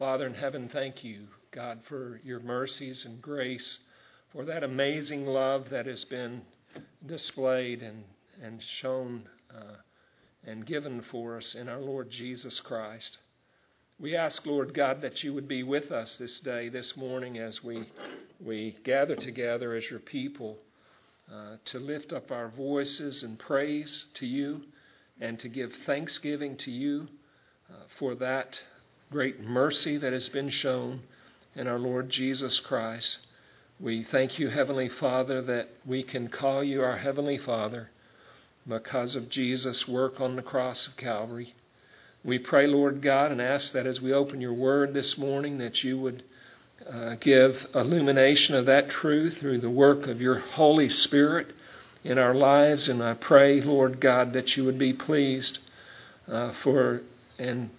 Father in heaven, thank you, God, for your mercies and grace, for that amazing love that has been displayed and, and shown uh, and given for us in our Lord Jesus Christ. We ask, Lord God, that you would be with us this day, this morning, as we, we gather together as your people uh, to lift up our voices in praise to you and to give thanksgiving to you uh, for that great mercy that has been shown in our Lord Jesus Christ. We thank you, Heavenly Father, that we can call you our Heavenly Father because of Jesus' work on the cross of Calvary. We pray, Lord God, and ask that as we open your word this morning, that you would uh, give illumination of that truth through the work of your Holy Spirit in our lives. And I pray, Lord God, that you would be pleased uh, for and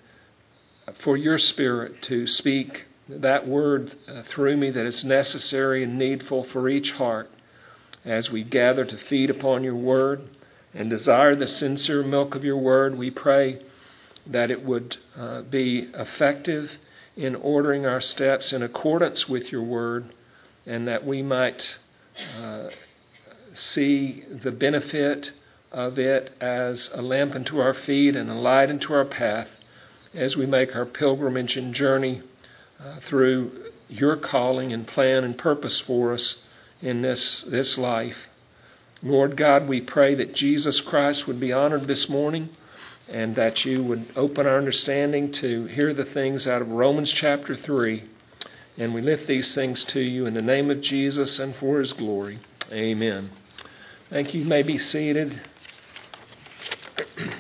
for your Spirit to speak that word uh, through me that is necessary and needful for each heart as we gather to feed upon your word and desire the sincere milk of your word. We pray that it would uh, be effective in ordering our steps in accordance with your word and that we might uh, see the benefit of it as a lamp unto our feet and a light unto our path as we make our pilgrimage and journey uh, through your calling and plan and purpose for us in this, this life. Lord God, we pray that Jesus Christ would be honored this morning and that you would open our understanding to hear the things out of Romans chapter 3. And we lift these things to you in the name of Jesus and for his glory. Amen. Thank you. You may be seated.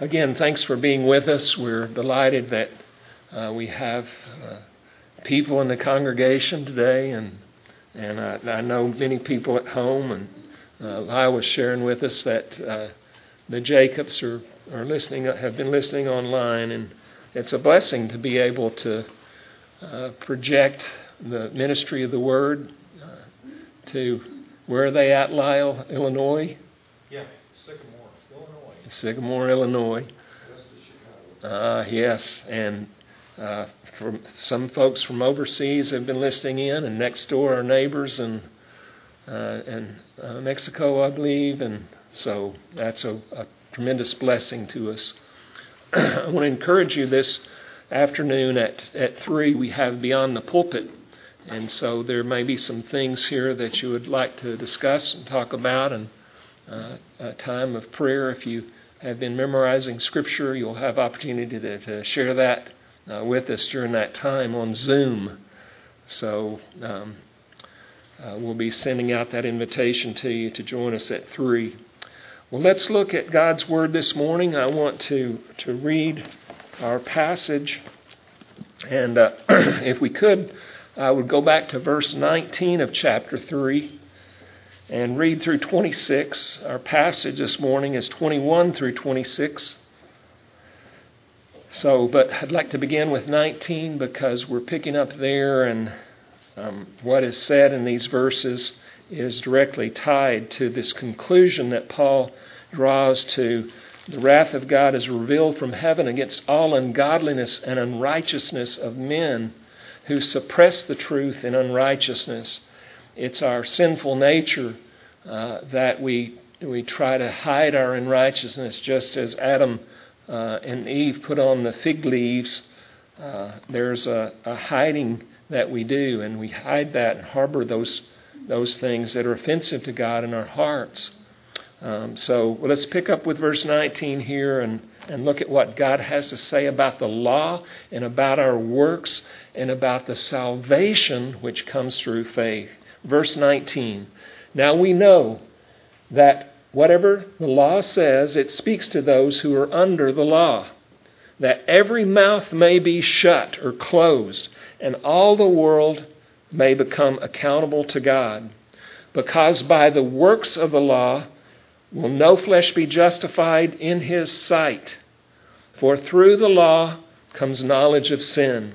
Again, thanks for being with us. We're delighted that uh, we have uh, people in the congregation today, and and I, I, know many people at home. And uh, Lyle was sharing with us that uh, the Jacobs are, are listening, have been listening online, and it's a blessing to be able to uh, project the ministry of the Word uh, to where are they at, Lyle, Illinois? Yeah, Sycamore. Sycamore, Illinois. Uh, yes, and uh, from some folks from overseas have been listening in, and next door are neighbors and uh, and uh, Mexico, I believe, and so that's a, a tremendous blessing to us. I want to encourage you this afternoon at, at 3, we have Beyond the Pulpit. And so there may be some things here that you would like to discuss and talk about, and uh, a time of prayer. If you have been memorizing Scripture, you'll have opportunity to, to share that uh, with us during that time on Zoom. So um, uh, we'll be sending out that invitation to you to join us at 3. Well, let's look at God's Word this morning. I want to, to read our passage. And uh, if we could, I would go back to verse 19 of chapter 3 and read through 26. Our passage this morning is 21 through 26. So, but I'd like to begin with 19 because we're picking up there, and um, what is said in these verses is directly tied to this conclusion that Paul draws to the wrath of God is revealed from heaven against all ungodliness and unrighteousness of men who suppress the truth in unrighteousness. It's our sinful nature uh, that we we try to hide our unrighteousness, just as Adam uh, and Eve put on the fig leaves. Uh, there's a, a hiding that we do, and we hide that and harbor those those things that are offensive to God in our hearts. Um, so well, let's pick up with verse 19 here and, and look at what God has to say about the law and about our works and about the salvation which comes through faith. Verse 19. Now we know that whatever the law says, it speaks to those who are under the law, that every mouth may be shut or closed, and all the world may become accountable to God. Because by the works of the law will no flesh be justified in his sight, for through the law comes knowledge of sin.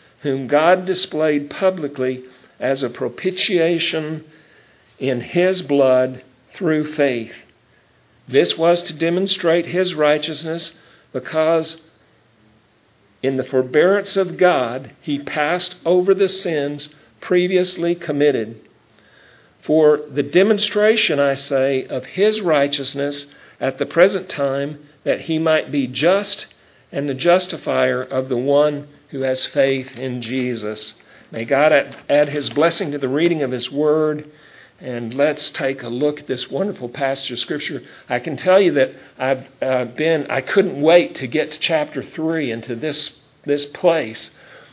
whom God displayed publicly as a propitiation in His blood through faith. This was to demonstrate His righteousness because in the forbearance of God, he passed over the sins previously committed. For the demonstration, I say, of his righteousness at the present time, that he might be just and the justifier of the one who has faith in Jesus. May God add his blessing to the reading of his word. And let's take a look at this wonderful passage of Scripture. I can tell you that I've uh, been, I couldn't wait to get to chapter 3 and to this, this place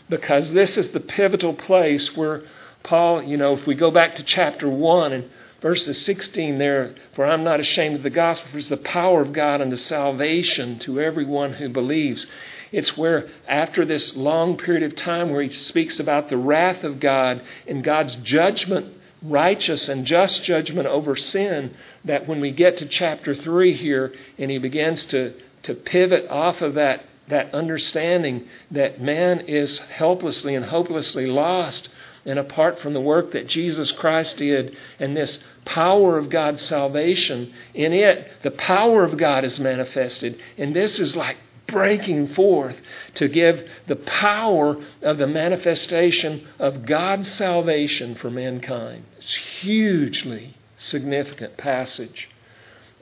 because this is the pivotal place where Paul, you know, if we go back to chapter 1 and verses 16 there, for I'm not ashamed of the gospel, for it's the power of God unto salvation to everyone who believes. It's where, after this long period of time where he speaks about the wrath of God and God's judgment righteous and just judgment over sin that when we get to chapter 3 here and he begins to, to pivot off of that, that understanding that man is helplessly and hopelessly lost and apart from the work that Jesus Christ did and this power of God's salvation, in it, the power of God is manifested. And this is like breaking forth to give the power of the manifestation of God's salvation for mankind. It's hugely significant passage.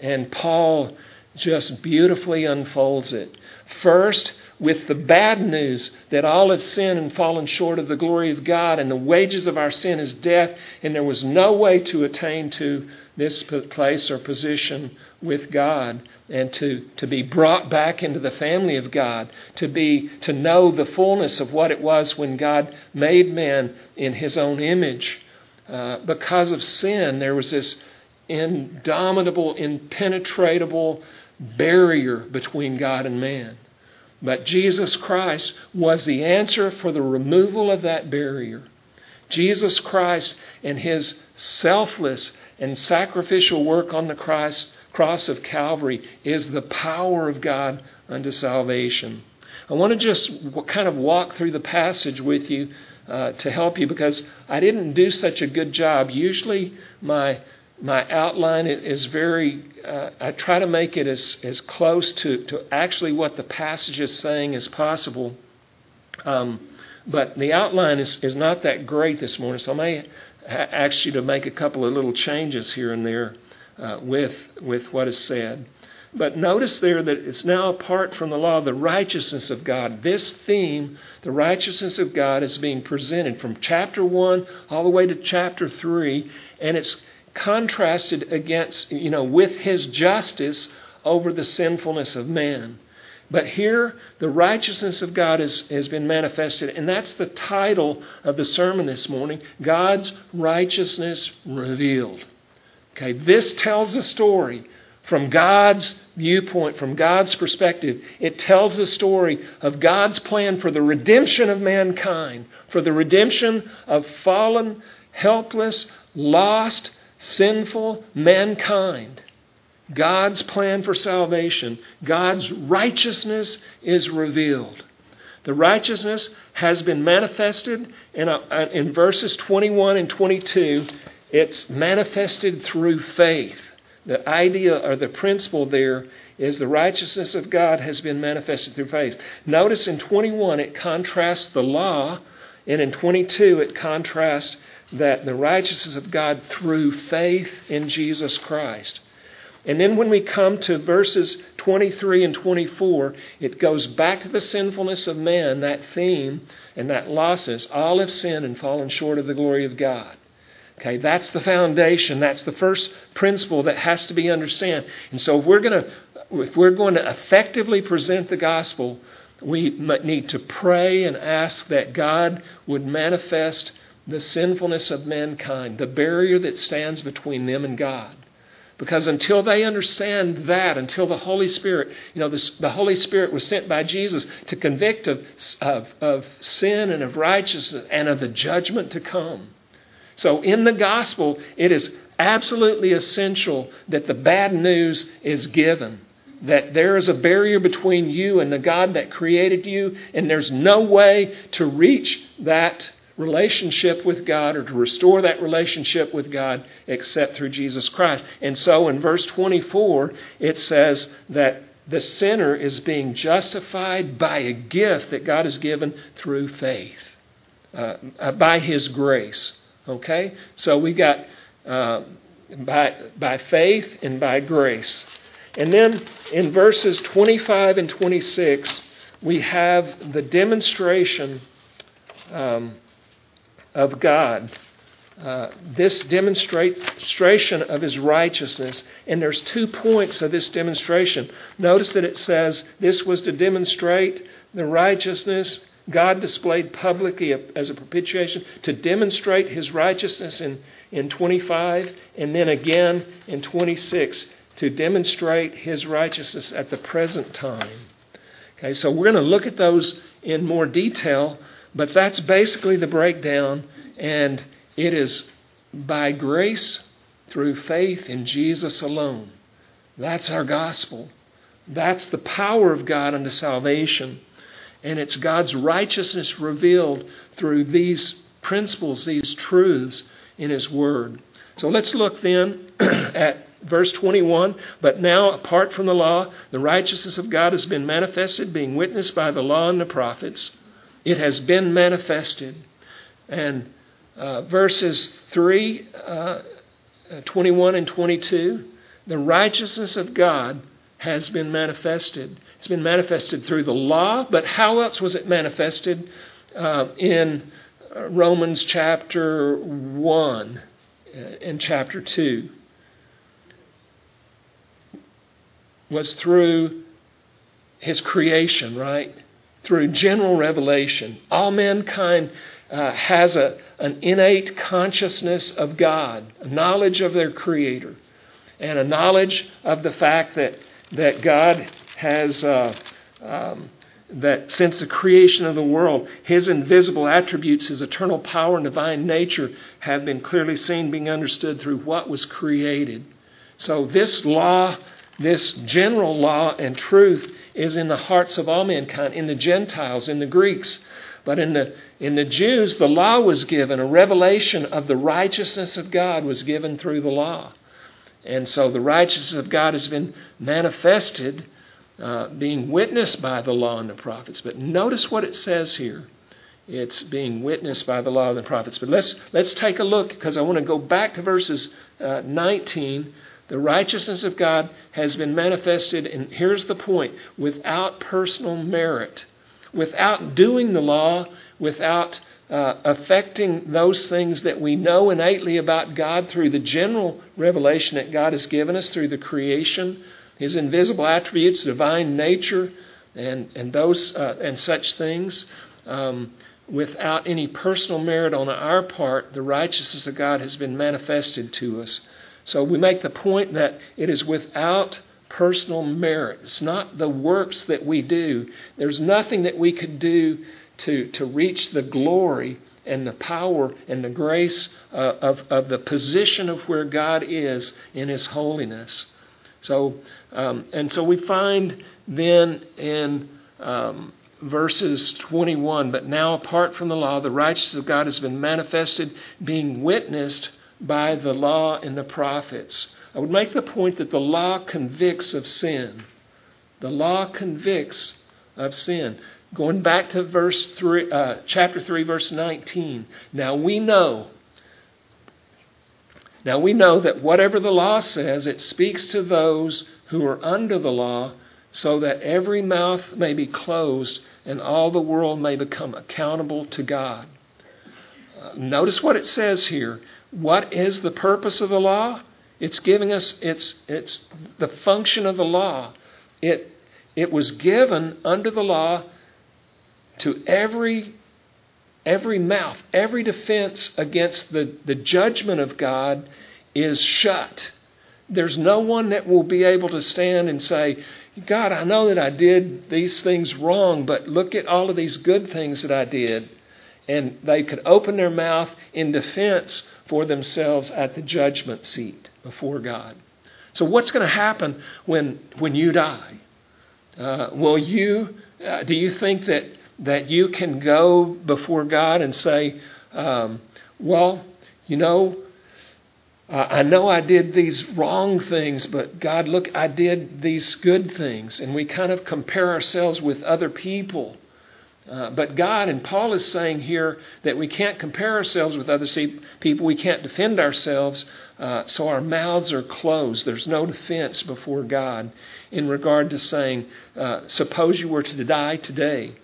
And Paul just beautifully unfolds it. First, with the bad news that all have sinned and fallen short of the glory of God, and the wages of our sin is death, and there was no way to attain to this place or position with God and to, to be brought back into the family of God, to be to know the fullness of what it was when God made man in his own image. Uh, because of sin, there was this indomitable, impenetrable barrier between God and man. But Jesus Christ was the answer for the removal of that barrier. Jesus Christ and his selfless and sacrificial work on the cross, cross of Calvary is the power of God unto salvation. I want to just kind of walk through the passage with you uh, to help you because I didn't do such a good job. Usually, my my outline is very uh, i try to make it as, as close to, to actually what the passage is saying as possible um, but the outline is, is not that great this morning so i may ask you to make a couple of little changes here and there uh, with, with what is said. But notice there that it's now apart from the law, the righteousness of God. This theme, the righteousness of God, is being presented from chapter 1 all the way to chapter 3, and it's contrasted against, you know, with his justice over the sinfulness of man. But here, the righteousness of God is, has been manifested, and that's the title of the sermon this morning God's righteousness revealed. Okay, this tells a story from God's viewpoint, from God's perspective. It tells the story of God's plan for the redemption of mankind, for the redemption of fallen, helpless, lost, sinful mankind. God's plan for salvation, God's righteousness is revealed. The righteousness has been manifested in, a, in verses 21 and 22. It's manifested through faith. The idea or the principle there is the righteousness of God has been manifested through faith. Notice in 21 it contrasts the law, and in 22 it contrasts that the righteousness of God through faith in Jesus Christ. And then when we come to verses 23 and 24, it goes back to the sinfulness of man, that theme, and that losses. All have sinned and fallen short of the glory of God. Okay, that's the foundation. That's the first principle that has to be understood. And so if we're going to if we're going to effectively present the gospel, we need to pray and ask that God would manifest the sinfulness of mankind, the barrier that stands between them and God Because until they understand that, until the Holy Spirit, you know, this, the Holy Spirit was sent by Jesus to convict of, of, of sin and of righteousness and of the judgment to come. So in the gospel, it is absolutely essential that the bad news is given. That there is a barrier between you and the God that created you, and there's no way to reach that relationship with God or to restore that relationship with God except through Jesus Christ. And so in verse 24, it says that the sinner is being justified by a gift that God has given through faith, uh, by His grace. Okay? So we got uh, by, by faith and by grace. And then in verses 25 and 26, we have the demonstration um, of God. Uh, this demonstration of his righteousness. And there's two points of this demonstration. Notice that it says this was to demonstrate the righteousness God displayed publicly as a propitiation to demonstrate his righteousness in, in 25, and then again in 26 to demonstrate his righteousness at the present time. Okay, so we're going to look at those in more detail, but that's basically the breakdown, and it is by grace through faith in Jesus alone. That's our gospel. That's the power of God unto salvation. And it's God's righteousness revealed through these principles, these truths in His Word. So let's look then at verse 21. But now, apart from the law, the righteousness of God has been manifested, being witnessed by the law and the prophets. It has been manifested. And uh, verses 3, uh, 21 and 22, the righteousness of God has been manifested. It's been manifested through the law, but how else was it manifested uh, in Romans chapter 1 and chapter 2? Was through his creation, right? Through general revelation. All mankind uh, has a, an innate consciousness of God, a knowledge of their Creator, and a knowledge of the fact that, that God has uh, um, that since the creation of the world, his invisible attributes, his eternal power and divine nature have been clearly seen, being understood through what was created. So, this law, this general law and truth, is in the hearts of all mankind, in the Gentiles, in the Greeks. But in the, in the Jews, the law was given, a revelation of the righteousness of God was given through the law. And so the righteousness of God has been manifested uh, being witnessed by the law and the prophets. But notice what it says here. It's being witnessed by the law and the prophets. But let's, let's take a look because I want to go back to verses uh, 19. The righteousness of God has been manifested, and here's the point without personal merit, without doing the law, without uh, affecting those things that we know innately about God through the general revelation that God has given us through the creation his invisible attributes, divine nature, and, and those uh, and such things. Um, without any personal merit on our part, the righteousness of God has been manifested to us. So we make the point that it is without personal merit. It's not the works that we do. There's nothing that we could do to, to reach the glory and the power and the grace uh, of, of the position of where God is in His holiness. So, um, and so we find then in um, verses 21 but now, apart from the law, the righteousness of God has been manifested, being witnessed by the law and the prophets. I would make the point that the law convicts of sin. The law convicts of sin. Going back to verse three, uh, chapter 3, verse 19. Now we know now we know that whatever the law says, it speaks to those who are under the law, so that every mouth may be closed and all the world may become accountable to God. Uh, notice what it says here. What is the purpose of the law? It's giving us it's it's the function of the law. It it was given under the law to every every mouth, every defense against the, the judgment of God is shut. there's no one that will be able to stand and say, God, I know that I did these things wrong, but look at all of these good things that I did. And they could open their mouth in defense for themselves at the judgment seat before God. So, what's going to happen when, when you die? Uh, will you, uh, do you think that, that you can go before God and say, um, well, you know, I know I did these wrong things, but God, look, I did these good things. And we kind of compare ourselves with other people. Uh, but God, and Paul is saying here that we can't compare ourselves with other people. We can't defend ourselves. Uh, so our mouths are closed. There's no defense before God in regard to saying, uh, suppose you were to die today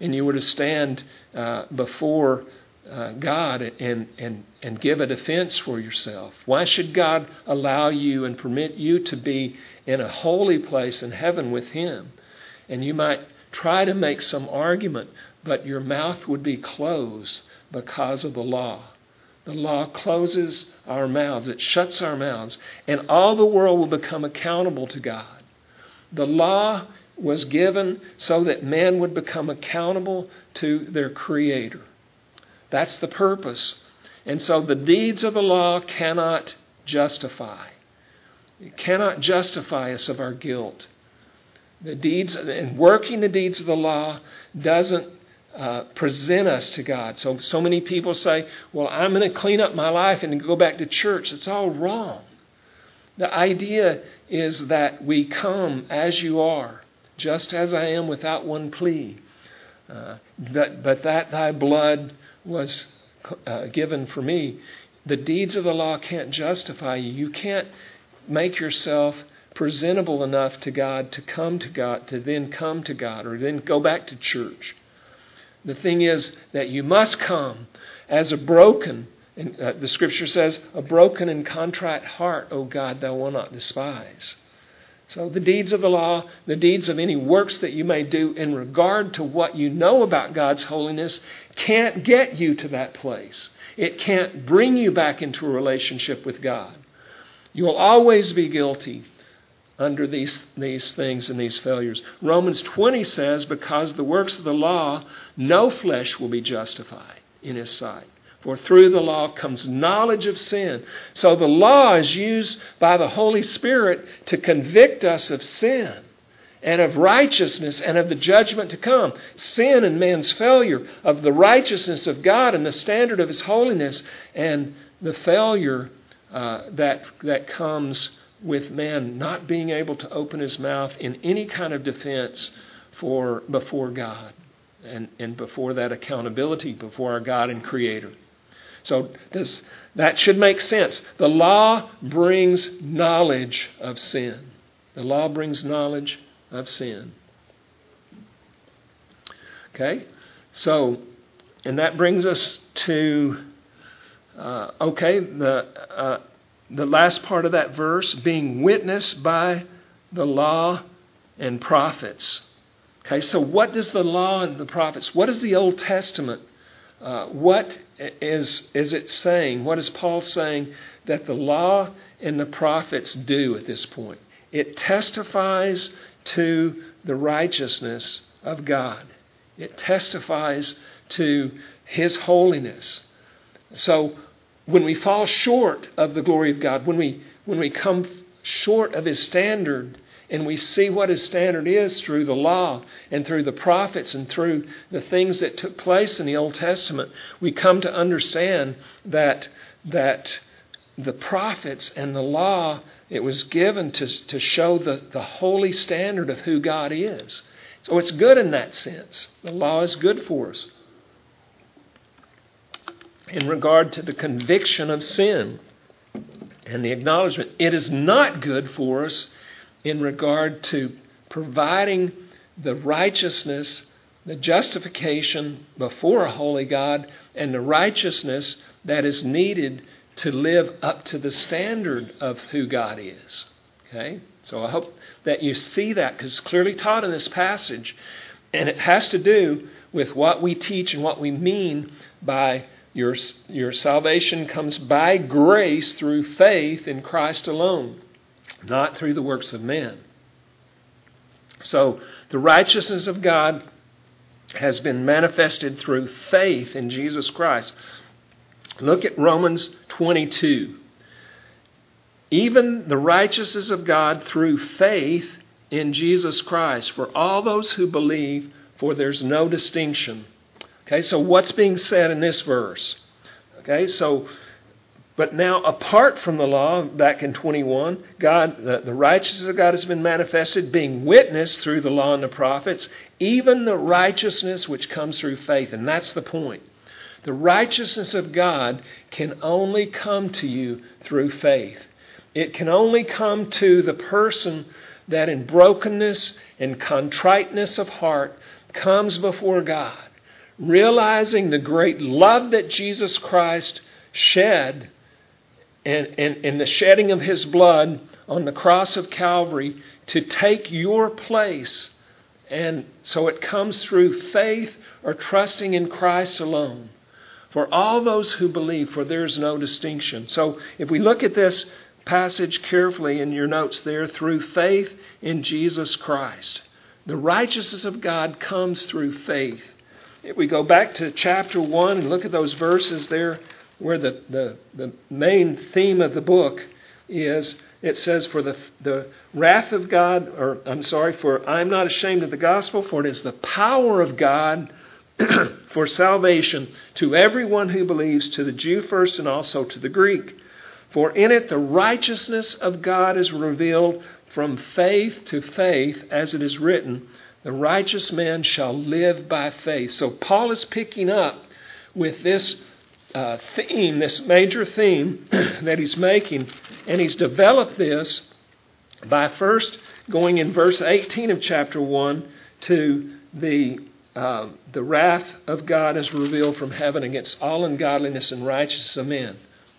and you were to stand uh, before uh, God and, and, and give a defense for yourself? Why should God allow you and permit you to be in a holy place in heaven with Him? And you might try to make some argument, but your mouth would be closed because of the law. The law closes our mouths, it shuts our mouths, and all the world will become accountable to God. The law was given so that man would become accountable to their Creator. That's the purpose. And so the deeds of the law cannot justify. It cannot justify us of our guilt. The deeds and working the deeds of the law doesn't uh, present us to God. So so many people say, "Well, I'm going to clean up my life and go back to church." It's all wrong. The idea is that we come as you are, just as I am, without one plea. Uh, but, but that thy blood was uh, given for me, the deeds of the law can't justify you. You can't make yourself presentable enough to God to come to God, to then come to God, or then go back to church. The thing is that you must come as a broken, and uh, the scripture says, a broken and contrite heart, O God, thou wilt not despise. So, the deeds of the law, the deeds of any works that you may do in regard to what you know about God's holiness, can't get you to that place. It can't bring you back into a relationship with God. You will always be guilty under these, these things and these failures. Romans 20 says, Because the works of the law, no flesh will be justified in his sight. For through the law comes knowledge of sin. So the law is used by the Holy Spirit to convict us of sin and of righteousness and of the judgment to come. Sin and man's failure of the righteousness of God and the standard of His holiness and the failure uh, that, that comes with man not being able to open his mouth in any kind of defense for before God and, and before that accountability before our God and Creator. So does, that should make sense. The law brings knowledge of sin. The law brings knowledge of sin. Okay? So, and that brings us to, uh, okay, the, uh, the last part of that verse being witnessed by the law and prophets. Okay, so what does the law and the prophets, what does the Old Testament uh, what is, is it saying? What is Paul saying that the law and the prophets do at this point? It testifies to the righteousness of God, it testifies to His holiness. So when we fall short of the glory of God, when we, when we come short of His standard, and we see what his standard is through the law and through the prophets and through the things that took place in the Old Testament, we come to understand that, that the prophets and the law, it was given to, to show the, the holy standard of who God is. So it's good in that sense. The law is good for us. In regard to the conviction of sin and the acknowledgement, it is not good for us in regard to providing the righteousness, the justification before a holy God, and the righteousness that is needed to live up to the standard of who God is. Okay? So I hope that you see that because it's clearly taught in this passage. And it has to do with what we teach and what we mean by your, your salvation comes by grace through faith in Christ alone. Not through the works of men. So the righteousness of God has been manifested through faith in Jesus Christ. Look at Romans 22. Even the righteousness of God through faith in Jesus Christ for all those who believe, for there's no distinction. Okay, so what's being said in this verse? Okay, so but now, apart from the law, back in 21, God, the, the, righteousness of God has been manifested, being witnessed through the law and the prophets, even the righteousness which comes through faith. And that's the point. The righteousness of God can only come to you through faith. It can only come to the person that in brokenness and contriteness of heart comes before God, realizing the great love that Jesus Christ shed and, and, and the shedding of his blood on the cross of Calvary to take your place. And so it comes through faith or trusting in Christ alone. For all those who believe, for there is no distinction. So if we look at this passage carefully in your notes there, through faith in Jesus Christ, the righteousness of God comes through faith. If we go back to chapter 1 and look at those verses there, where the, the, the main theme of the book is it says, For the, the wrath of God, or I'm sorry, for I'm not ashamed of the gospel, for it is the power of God for salvation to everyone who believes, to the Jew first and also to the Greek. For in it the righteousness of God is revealed from faith to faith, as it is written, The righteous man shall live by faith. So Paul is picking up with this uh, theme, this major theme that he's making, and he's developed this by first going in verse 18 of chapter 1 to the, uh, the wrath of God is revealed from heaven against all ungodliness and righteousness of men.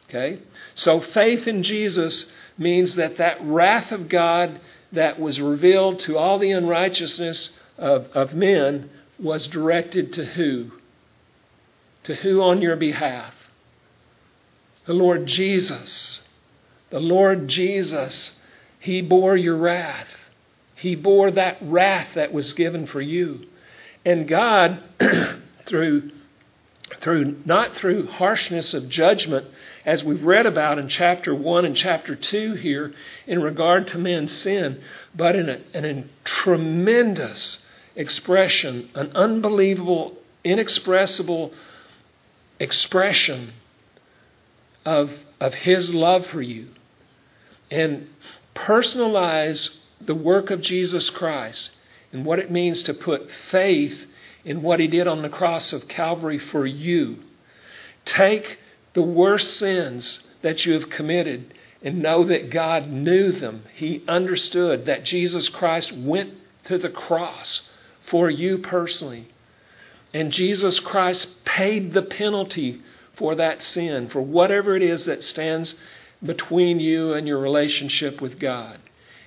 Okay? So faith in Jesus means that that wrath of God that was revealed to all the unrighteousness of, of men was directed to who? To who on your behalf? The Lord Jesus. The Lord Jesus. He bore your wrath. He bore that wrath that was given for you. And God, through, through not through harshness of judgment, as we've read about in chapter 1 and chapter 2 here in regard to man's sin, but in a, in a tremendous expression, an unbelievable, inexpressible expression of, of His love for you. And personalize the work of Jesus Christ and what it means to put faith in what He did on the cross of Calvary for you. Take the worst sins that you have committed and know that God knew them. He understood that Jesus Christ went to the cross for you personally. And Jesus Christ paid the penalty for that sin, for whatever it is that stands between you and your relationship with God.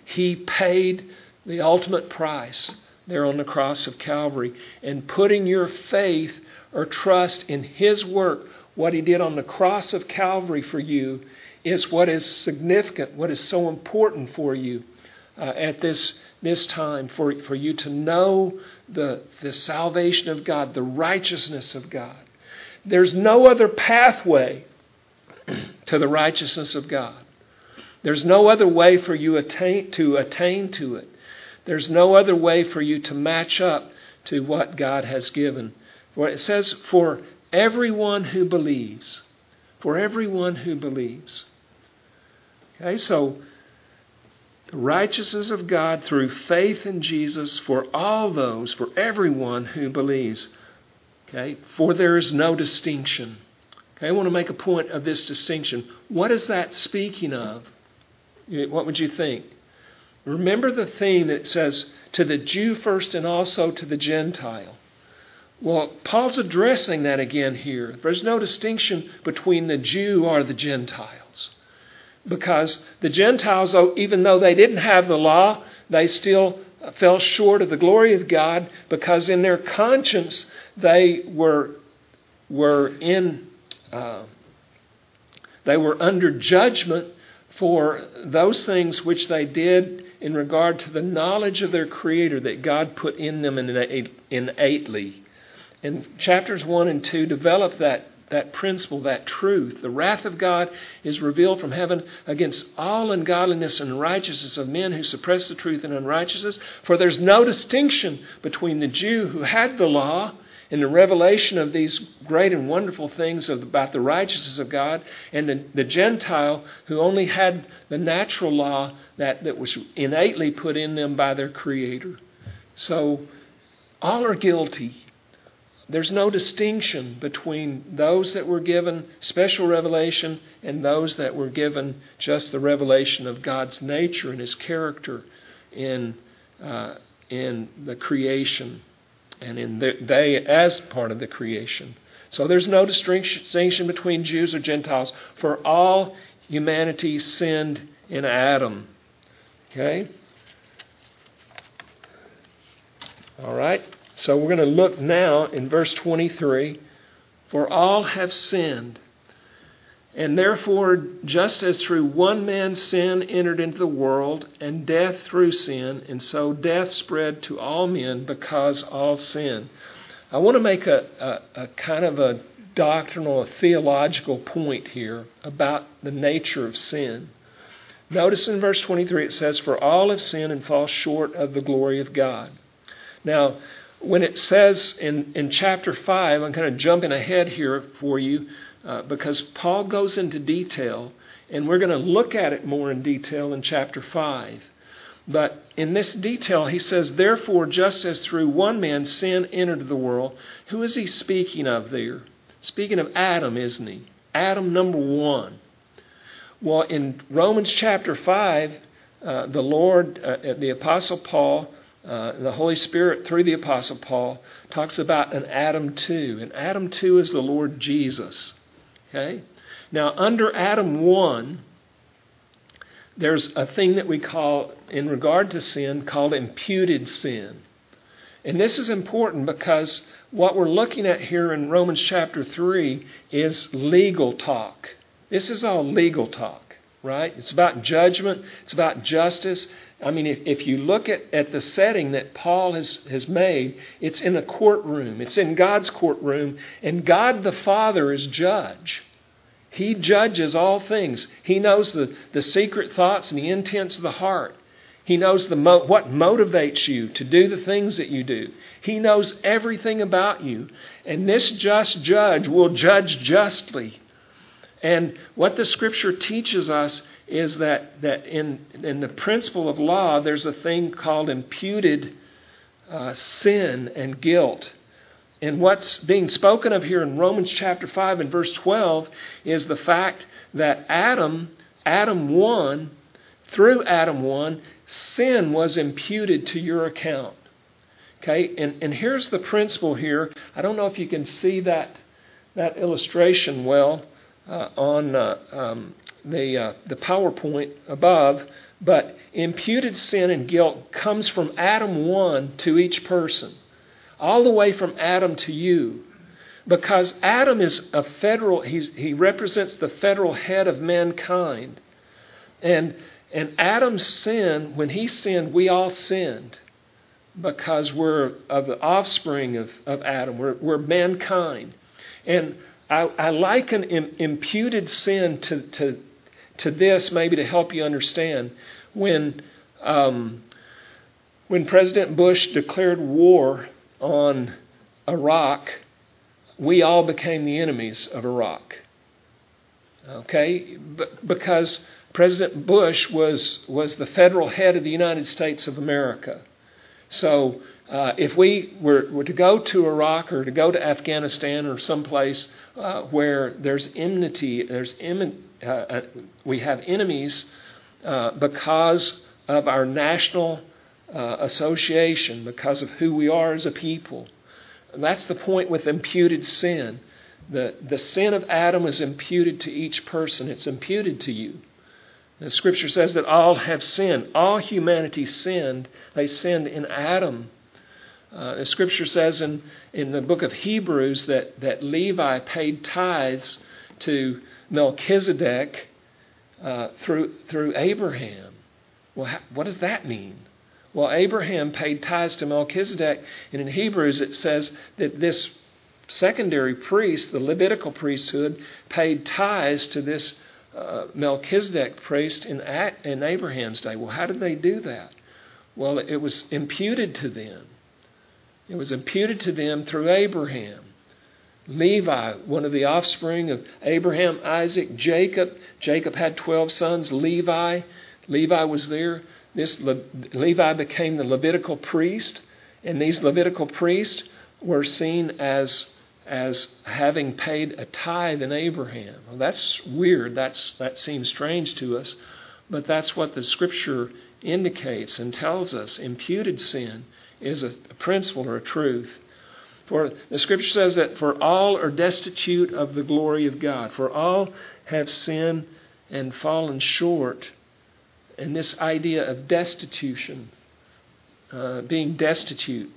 He paid the ultimate price there on the cross of Calvary. And putting your faith or trust in His work, what He did on the cross of Calvary for you, is what is significant, what is so important for you uh, at this, this time, for, for you to know the, the salvation of God, the righteousness of God. There's no other pathway to the righteousness of God. There's no other way for you attain, to attain to it. There's no other way for you to match up to what God has given. For it says, for everyone who believes. For everyone who believes. Okay, so righteousness of God through faith in Jesus for all those, for everyone who believes. Okay? For there is no distinction. Okay, I want to make a point of this distinction. What is that speaking of? What would you think? Remember the theme that says, to the Jew first and also to the Gentile. Well, Paul's addressing that again here. There's no distinction between the Jew or the Gentiles. Because the Gentiles, even though they didn't have the law, they still fell short of the glory of God because in their conscience they were were in uh, they were under judgment for those things which they did in regard to the knowledge of their Creator that God put in them innately. And chapters 1 and 2 develop that, that principle, that truth. The wrath of God is revealed from heaven against all ungodliness and righteousness of men who suppress the truth in unrighteousness. For there's no distinction between the Jew who had the law and the revelation of these great and wonderful things about the righteousness of God, and the, the, Gentile who only had the natural law that, that was innately put in them by their Creator. So all are guilty. There's no distinction between those that were given special revelation and those that were given just the revelation of God's nature and His character in, uh, in the creation and in the, they as part of the creation. So there's no distinction between Jews or Gentiles, for all humanity sinned in Adam. Okay? All right? So we're going to look now in verse 23 For all have sinned and therefore, just as through one man's sin entered into the world, and death through sin, and so death spread to all men because all sin. I want to make a, a, a kind of a doctrinal, a theological point here about the nature of sin. Notice in verse 23 it says, For all have sinned and fall short of the glory of God. Now, when it says in, in chapter 5, I'm kind of jumping ahead here for you uh, because Paul goes into detail, and we're going to look at it more in detail in chapter 5. But in this detail, he says, Therefore, just as through one man sin entered the world, who is he speaking of there? Speaking of Adam, isn't he? Adam, number one. Well, in Romans chapter 5, uh, the Lord, uh, the Apostle Paul, uh, the Holy Spirit, through the Apostle Paul, talks about an Adam 2. And Adam 2 is the Lord Jesus. Okay? Now, under Adam 1, there's a thing that we call, in regard to sin, called imputed sin. And this is important because what we're looking at here in Romans chapter 3 is legal talk. This is all legal talk, right? It's about judgment, it's about justice. I mean, if, if you look at, at the setting that Paul has, has made, it's in a courtroom, it's in God's courtroom, and God the Father is judge. He judges all things. He knows the, the secret thoughts and the intents of the heart. He knows the mo- what motivates you to do the things that you do. He knows everything about you. And this just judge will judge justly. And what the scripture teaches us is that, that in, in the principle of law, there's a thing called imputed uh, sin and guilt. And what's being spoken of here in Romans chapter 5 and verse 12 is the fact that Adam, Adam 1, through Adam 1, sin was imputed to your account. Okay, and, and here's the principle here. I don't know if you can see that, that illustration well uh, on uh, um, the, uh, the PowerPoint above, but imputed sin and guilt comes from Adam 1 to each person all the way from Adam to you. Because Adam is a federal, he represents the federal head of mankind. And, and Adam's sin, when he sinned, we all sinned because we're of the offspring of, of Adam. We're, we're mankind. And I, I liken Im, imputed sin to, to, to this, maybe to help you understand. When, um, when President Bush declared war on Iraq, we all became the enemies of Iraq. Okay? because President Bush was, was the federal head of the United States of America. So uh, if we were, were, to go to Iraq or to go to Afghanistan or someplace uh, where there's enmity, there's uh, uh, we have enemies uh, because of our national uh, association because of who we are as a people. And that's the point with imputed sin. The, the sin of Adam is imputed to each person, it's imputed to you. The scripture says that all have sinned. All humanity sinned. They sinned in Adam. Uh, the scripture says in, in the book of Hebrews that, that Levi paid tithes to Melchizedek uh, through, through Abraham. Well, what does that mean? Well, Abraham paid tithes to Melchizedek, and in Hebrews it says that this secondary priest, the Levitical priesthood, paid tithes to this uh, Melchizedek priest in, in Abraham's day. Well, how did they do that? Well, it was imputed to them. It was imputed to them through Abraham. Levi, one of the offspring of Abraham, Isaac, Jacob. Jacob had 12 sons. Levi, Levi was there. This Le- Levi became the Levitical priest, and these Levitical priests were seen as as having paid a tithe in Abraham. Well, that's weird. That's that seems strange to us, but that's what the Scripture indicates and tells us. Imputed sin is a, a principle or a truth. For the Scripture says that for all are destitute of the glory of God. For all have sinned and fallen short. And this idea of destitution, uh, being destitute,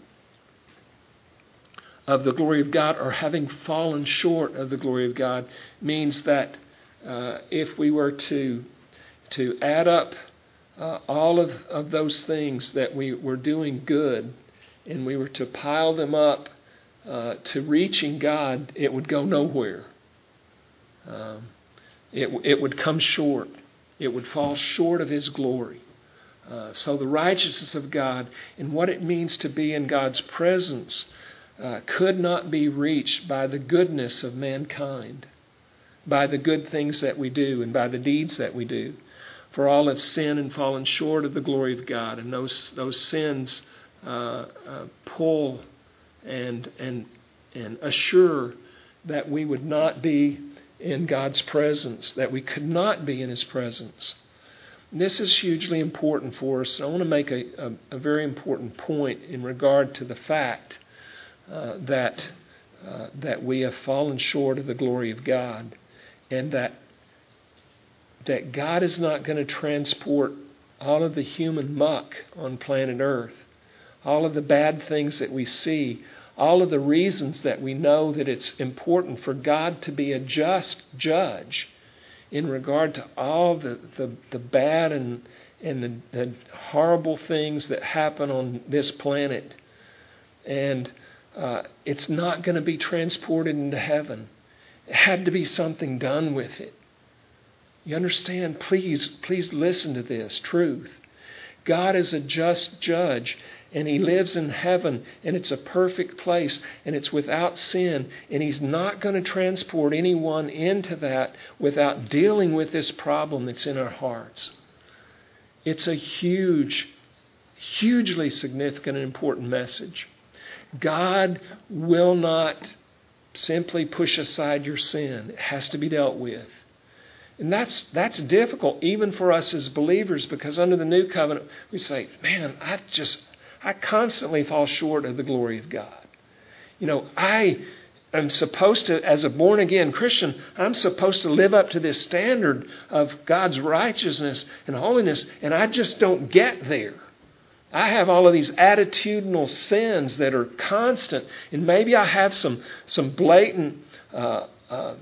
of the glory of God or having fallen short of the glory of God means that uh, if we were to to add up uh, all of, of those things that we were doing good and we were to pile them up uh, to reaching God, it would go nowhere. Um, it, it would come short. It would fall short of His glory. Uh, so, the righteousness of God and what it means to be in God's presence uh, could not be reached by the goodness of mankind, by the good things that we do and by the deeds that we do. For all have sinned and fallen short of the glory of God, and those those sins uh, uh, pull and and and assure that we would not be in God's presence, that we could not be in His presence. This is hugely important for us. I want to make a, a, a very important point in regard to the fact uh, that, uh, that we have fallen short of the glory of God and that, that God is not going to transport all of the human muck on planet Earth, all of the bad things that we see, all of the reasons that we know that it's important for God to be a just judge in regard to all the, the, the bad and, and the, the horrible things that happen on this planet. And uh, it's not going to be transported into heaven. It had to be something done with it. You understand? Please, please listen to this truth. God is a just judge, and He lives in heaven, and it's a perfect place, and it's without sin, and He's not going to transport anyone into that without dealing with this problem that's in our hearts. It's a huge, hugely significant and important message. God will not simply push aside your sin. It has to be dealt with. And that's that's difficult even for us as believers because under the new covenant we say, "Man, I just I constantly fall short of the glory of God." You know, I am supposed to as a born again Christian, I'm supposed to live up to this standard of God's righteousness and holiness, and I just don't get there. I have all of these attitudinal sins that are constant, and maybe I have some some blatant uh, uh,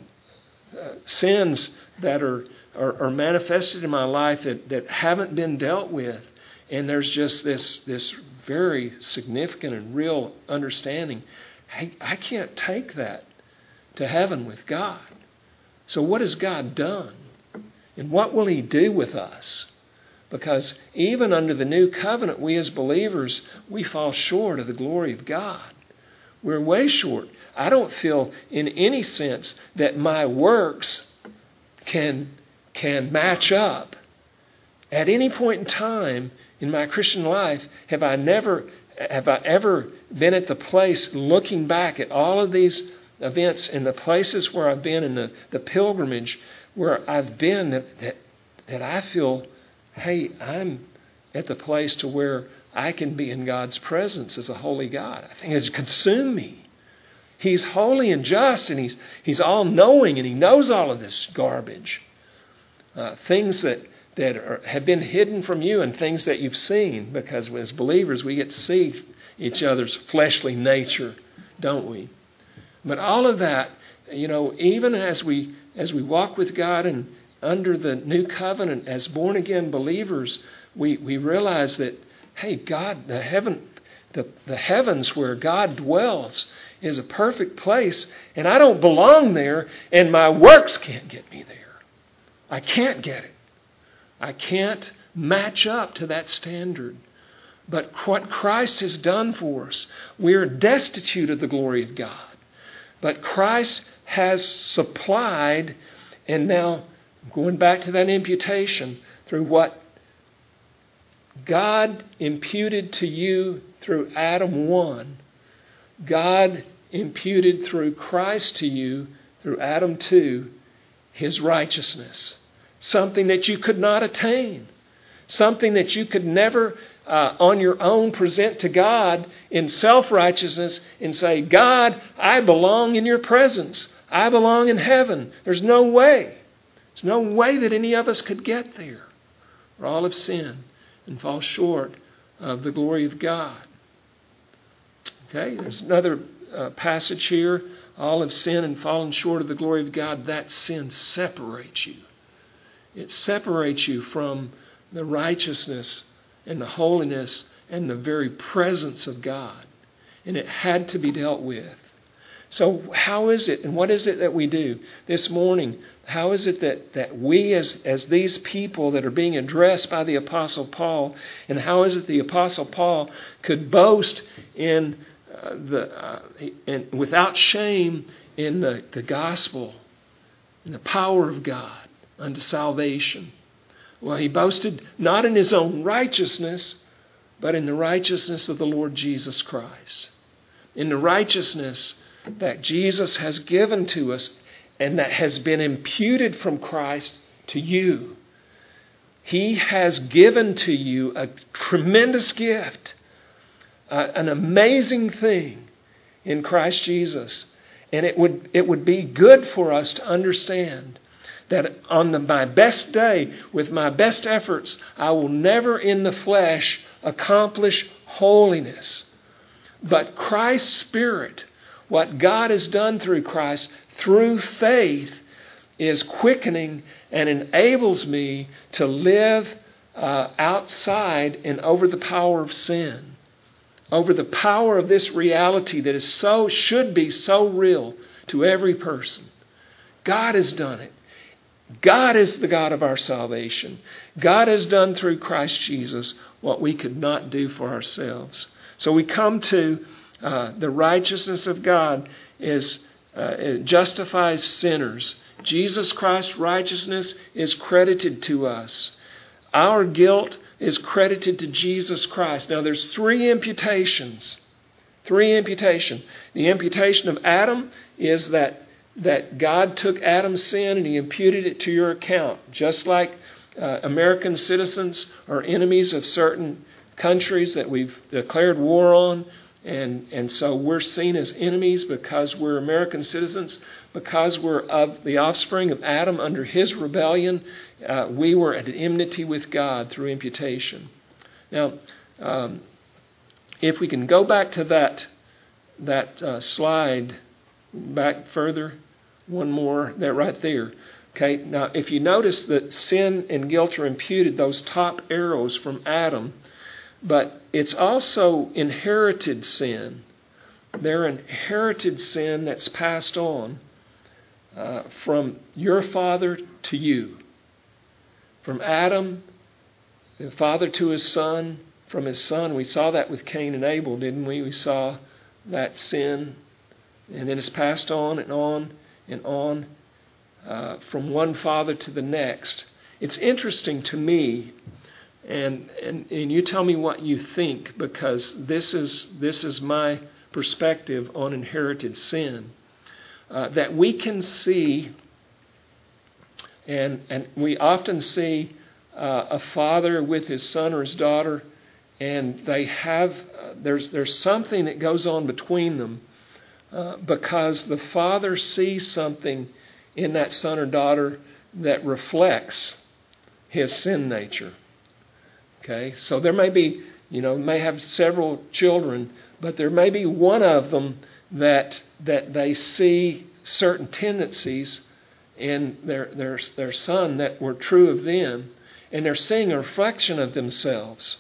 sins that are, are, are manifested in my life that, that haven't been dealt with, and there's just this this very significant and real understanding. I can't take that to heaven with God. So what has God done, and what will He do with us? Because even under the new covenant, we as believers, we fall short of the glory of God. We're way short. I don't feel in any sense that my works can, can match up. At any point in time in my Christian life, have I never have I ever been at the place looking back at all of these events and the places where I've been and the, the pilgrimage where I've been that, that, that I feel hey, I'm at the place to where I can be in God's presence as a holy God. I think it's consumed me. He's holy and just, and he's he's all knowing, and he knows all of this garbage, uh, things that that are, have been hidden from you, and things that you've seen. Because as believers, we get to see each other's fleshly nature, don't we? But all of that, you know, even as we as we walk with God and under the new covenant as born again believers, we, we realize that, hey, God, the heaven, the, the heavens where God dwells is a perfect place, and I don't belong there, and my works can't get me there. I can't get it. I can't match up to that standard. But what Christ has done for us, we are destitute of the glory of God. But Christ has supplied, and now going back to that imputation, through what God imputed to you through Adam 1, God imputed through Christ to you through Adam 2 his righteousness. Something that you could not attain. Something that you could never uh, on your own present to God in self righteousness and say, God, I belong in your presence. I belong in heaven. There's no way. There's no way that any of us could get there. We're all of sinned and fall short of the glory of God. Okay, there's another uh, passage here. All have sinned and fallen short of the glory of God. That sin separates you. It separates you from the righteousness and the holiness and the very presence of God. And it had to be dealt with. So, how is it and what is it that we do this morning? How is it that, that we, as, as these people that are being addressed by the Apostle Paul, and how is it the Apostle Paul could boast in uh, the, uh, in, without shame in the, the gospel, in the power of God unto salvation? Well, he boasted not in his own righteousness, but in the righteousness of the Lord Jesus Christ. In the righteousness that Jesus has given to us and that has been imputed from Christ to you. He has given to you a tremendous gift, uh, an amazing thing in Christ Jesus. And it would, it would be good for us to understand that on the, my best day, with my best efforts, I will never in the flesh accomplish holiness. But Christ's Spirit, what God has done through Christ, through faith, is quickening and enables me to live uh, outside and over the power of sin, over the power of this reality that is so should be so real to every person. God has done it. God is the God of our salvation. God has done through Christ Jesus what we could not do for ourselves. So we come to uh, the righteousness of God is uh, justifies sinners. Jesus Christ's righteousness is credited to us. Our guilt is credited to Jesus Christ. Now there's three imputations. Three imputation. The imputation of Adam is that that God took Adam's sin and he imputed it to your account. Just like uh, American citizens are enemies of certain countries that we've declared war on, and, and so we're seen as enemies because we're American citizens, because we're of the offspring of Adam under his rebellion. Uh, we were at enmity with God through imputation. Now, um, if we can go back to that, that uh, slide back further, one more, that right there. Okay, now if you notice that sin and guilt are imputed, those top arrows from Adam, but it's also inherited sin. They're inherited sin that's passed on uh, from your father to you. From Adam, the father to his son, from his son. We saw that with Cain and Abel, didn't we? We saw that sin, and then it's passed on and on and on uh, from one father to the next. It's interesting to me, and, and, and you tell me what you think because this is, this is my perspective on inherited sin. Uh, that we can see, and, and we often see uh, a father with his son or his daughter, and they have, uh, there's, there's something that goes on between them uh, because the father sees something in that son or daughter that reflects his sin nature. Okay, so there may be, you know, may have several children, but there may be one of them that that they see certain tendencies in their, their, their son that were true of them, and they're seeing a reflection of themselves.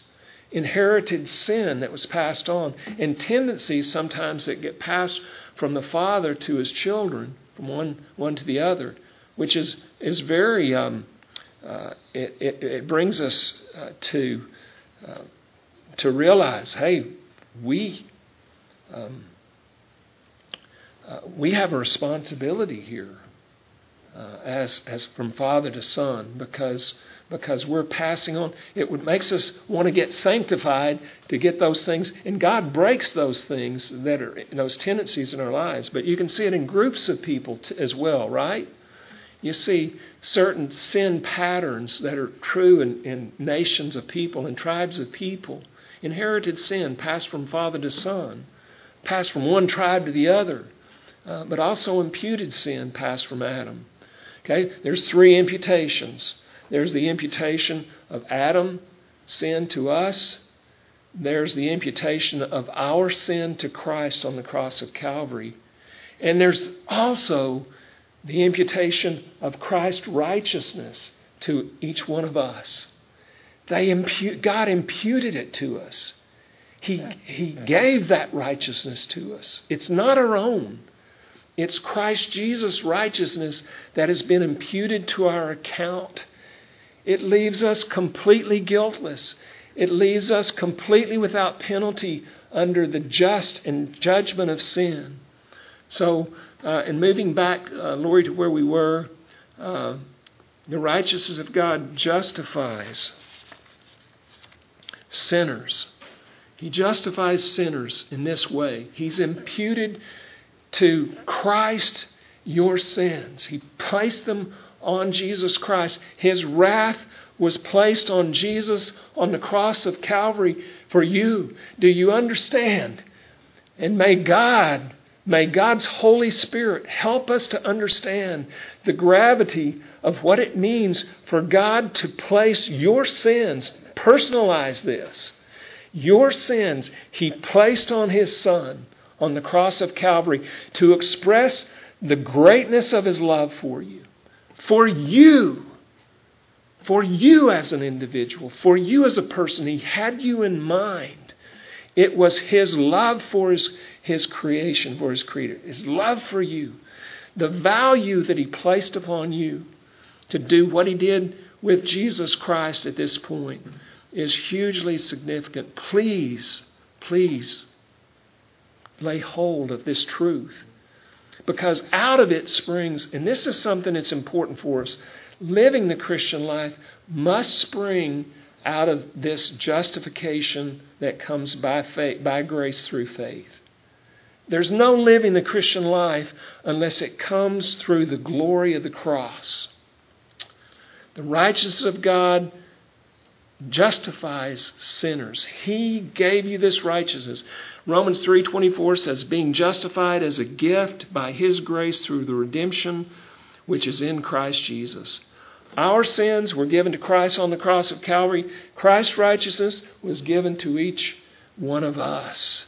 Inherited sin that was passed on, and tendencies sometimes that get passed from the father to his children, from one, one to the other, which is, is very, um, uh, it, it, it, brings us uh, to, uh, to realize hey, we, um, uh, we have a responsibility here uh, as, as from father to son because, because we're passing on. It makes us want to get sanctified to get those things, and God breaks those things that are those tendencies in our lives. But you can see it in groups of people t- as well, right? You see certain sin patterns that are true in, in nations of people and tribes of people. Inherited sin passed from father to son, passed from one tribe to the other, uh, but also imputed sin passed from Adam. Okay, there's three imputations. There's the imputation of Adam sin to us. There's the imputation of our sin to Christ on the cross of Calvary. And there's also the imputation of Christ's righteousness to each one of us. They impute, God imputed it to us. He, he gave that righteousness to us. It's not our own. It's Christ Jesus' righteousness that has been imputed to our account. It leaves us completely guiltless. It leaves us completely without penalty under the just and judgment of sin. So, uh, in moving back, uh, Lori, to where we were, uh, the righteousness of God justifies sinners. He justifies sinners in this way. He's imputed to Christ your sins. He placed them on Jesus Christ. His wrath was placed on Jesus on the cross of Calvary for you. Do you understand? And may God, may God's Holy Spirit help us to understand the gravity of what it means for God to place your sins, personalize this. Your sins, He placed on His Son on the cross of Calvary to express the greatness of his love for you. For you. For you as an individual. For you as a person. He had you in mind. It was his love for his, his creation, for his creator. His love for you. The value that he placed upon you to do what he did with Jesus Christ at this point is hugely significant. Please, please lay hold of this truth. Because out of it springs, and this is something that's important for us, living the Christian life must spring out of this justification that comes by faith, by grace through faith. There's no living the Christian life unless it comes through the glory of the cross. The righteousness of God justifies sinners. He gave you this righteousness. Romans 3:24 says being justified as a gift by his grace through the redemption which is in Christ Jesus. Our sins were given to Christ on the cross of Calvary. Christ's righteousness was given to each one of us.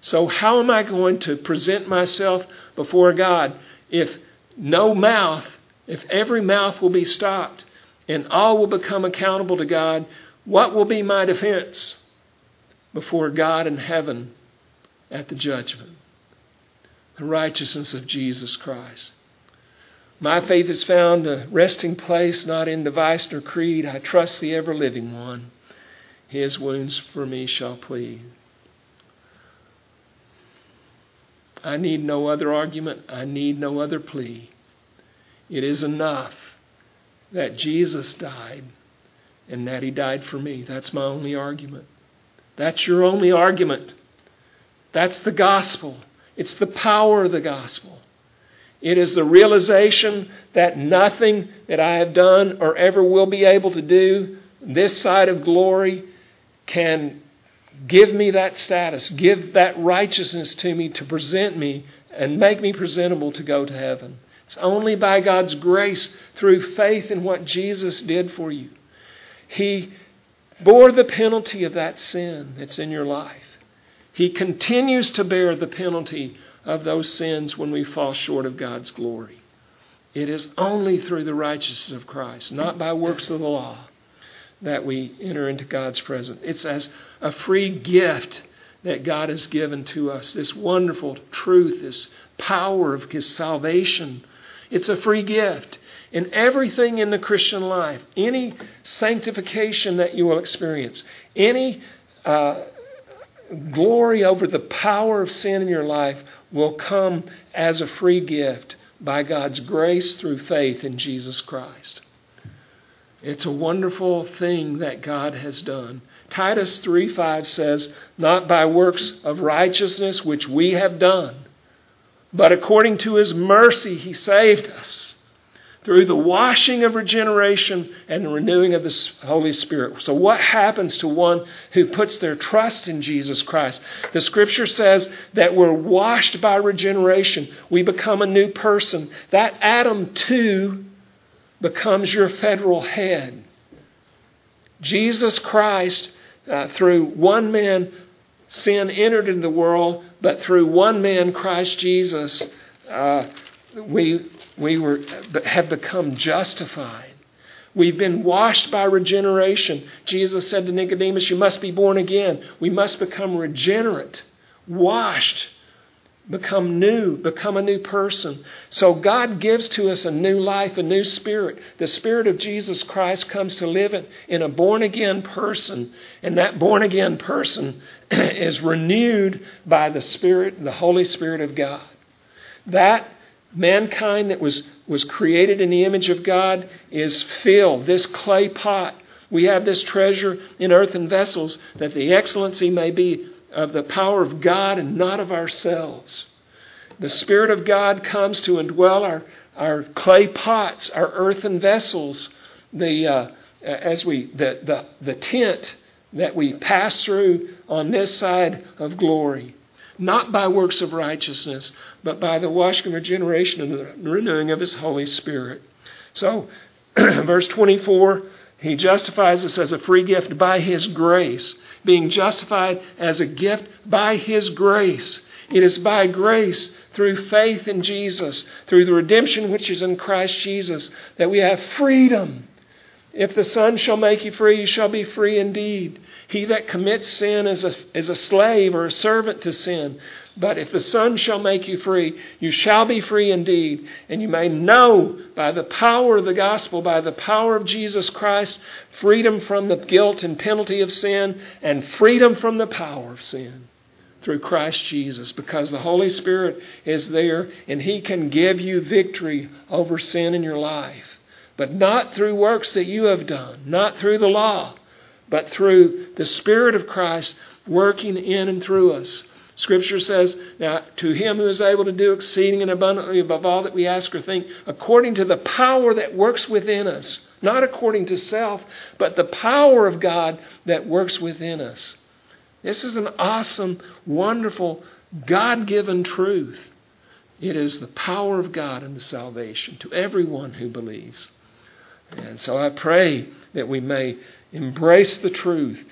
So how am I going to present myself before God if no mouth, if every mouth will be stopped and all will become accountable to God, what will be my defense before God in heaven at the judgment. The righteousness of Jesus Christ. My faith has found a resting place not in device nor creed. I trust the ever living one. His wounds for me shall plead. I need no other argument. I need no other plea. It is enough that Jesus died and that he died for me. That's my only argument. That's your only argument. That's the gospel. It's the power of the gospel. It is the realization that nothing that I have done or ever will be able to do this side of glory can give me that status, give that righteousness to me to present me and make me presentable to go to heaven. It's only by God's grace through faith in what Jesus did for you. He bore the penalty of that sin that's in your life. He continues to bear the penalty of those sins when we fall short of God's glory. It is only through the righteousness of Christ, not by works of the law, that we enter into God's presence. It's as a free gift that God has given to us this wonderful truth, this power of His salvation. It's a free gift. In everything in the Christian life, any sanctification that you will experience, any uh, glory over the power of sin in your life will come as a free gift by God's grace through faith in Jesus Christ. It's a wonderful thing that God has done. Titus 3:5 says, "Not by works of righteousness which we have done, but according to his mercy he saved us through the washing of regeneration and the renewing of the Holy Spirit. So, what happens to one who puts their trust in Jesus Christ? The scripture says that we're washed by regeneration, we become a new person. That Adam, too, becomes your federal head. Jesus Christ, uh, through one man, sin entered into the world, but through one man, Christ Jesus, uh, we, we were, have become justified. We've been washed by regeneration. Jesus said to Nicodemus, You must be born again. We must become regenerate, washed, become new, become a new person. So God gives to us a new life, a new spirit. The Spirit of Jesus Christ comes to live in in a born again person, and that born again person is renewed by the Spirit, the Holy Spirit of God. That mankind that was, was created in the image of God is filled, this clay pot. We have this treasure in earthen vessels that the excellency may be of the power of God and not of ourselves. The Spirit of God comes to indwell our, our clay pots, our earthen vessels, the, uh, as we, the, the, the tent that we pass through on this side of glory not by works of righteousness, but by the washing of regeneration and the renewing of His Holy Spirit. So, verse 24, He justifies us as a free gift by His grace, being justified as a gift by His grace. It is by grace, through faith in Jesus, through the redemption which is in Christ Jesus, that we have freedom if the Son shall make you free, you shall be free indeed. He that commits sin is a, is a slave or a servant to sin. But if the Son shall make you free, you shall be free indeed. And you may know by the power of the gospel, by the power of Jesus Christ, freedom from the guilt and penalty of sin, and freedom from the power of sin through Christ Jesus because the Holy Spirit is there and He can give you victory over sin in your life but not through works that you have done, not through the law, but through the Spirit of Christ working in and through us. Scripture says, Now to him who is able to do exceeding and abundantly above all that we ask or think, according to the power that works within us, not according to self, but the power of God that works within us. This is an awesome, wonderful, God given truth. It is the power of God unto salvation to everyone who believes. And so I pray that we may embrace the truth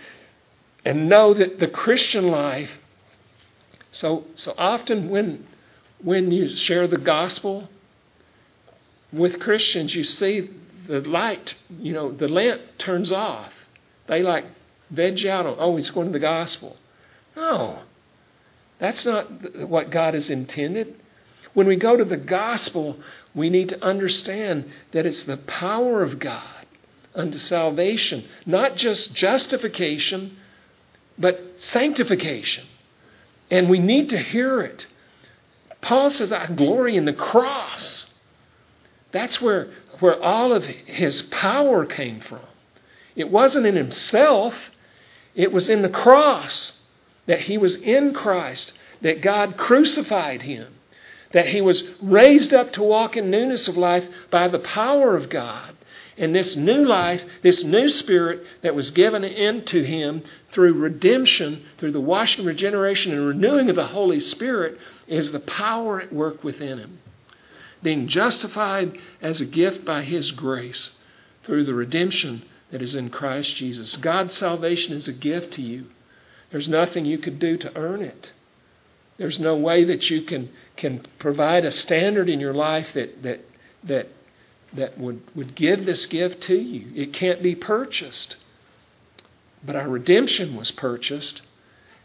and know that the Christian life, so, so often when, when you share the gospel with Christians, you see the light, you know, the lamp turns off. They like veg out on, oh, he's going to the gospel. No, that's not what God has intended. When we go to the gospel, we need to understand that it's the power of God unto salvation, not just justification, but sanctification. And we need to hear it. Paul says, I glory in the cross. That's where, where all of his power came from. It wasn't in himself, it was in the cross that he was in Christ, that God crucified him that he was raised up to walk in newness of life by the power of God. And this new life, this new spirit that was given into him through redemption, through the washing, regeneration, and renewing of the Holy Spirit, is the power at work within him. Being justified as a gift by his grace through the redemption that is in Christ Jesus. God's salvation is a gift to you. There's nothing you could do to earn it. There's no way that you can, can provide a standard in your life that, that, that, that would, would give this gift to you. It can't be purchased. But our redemption was purchased.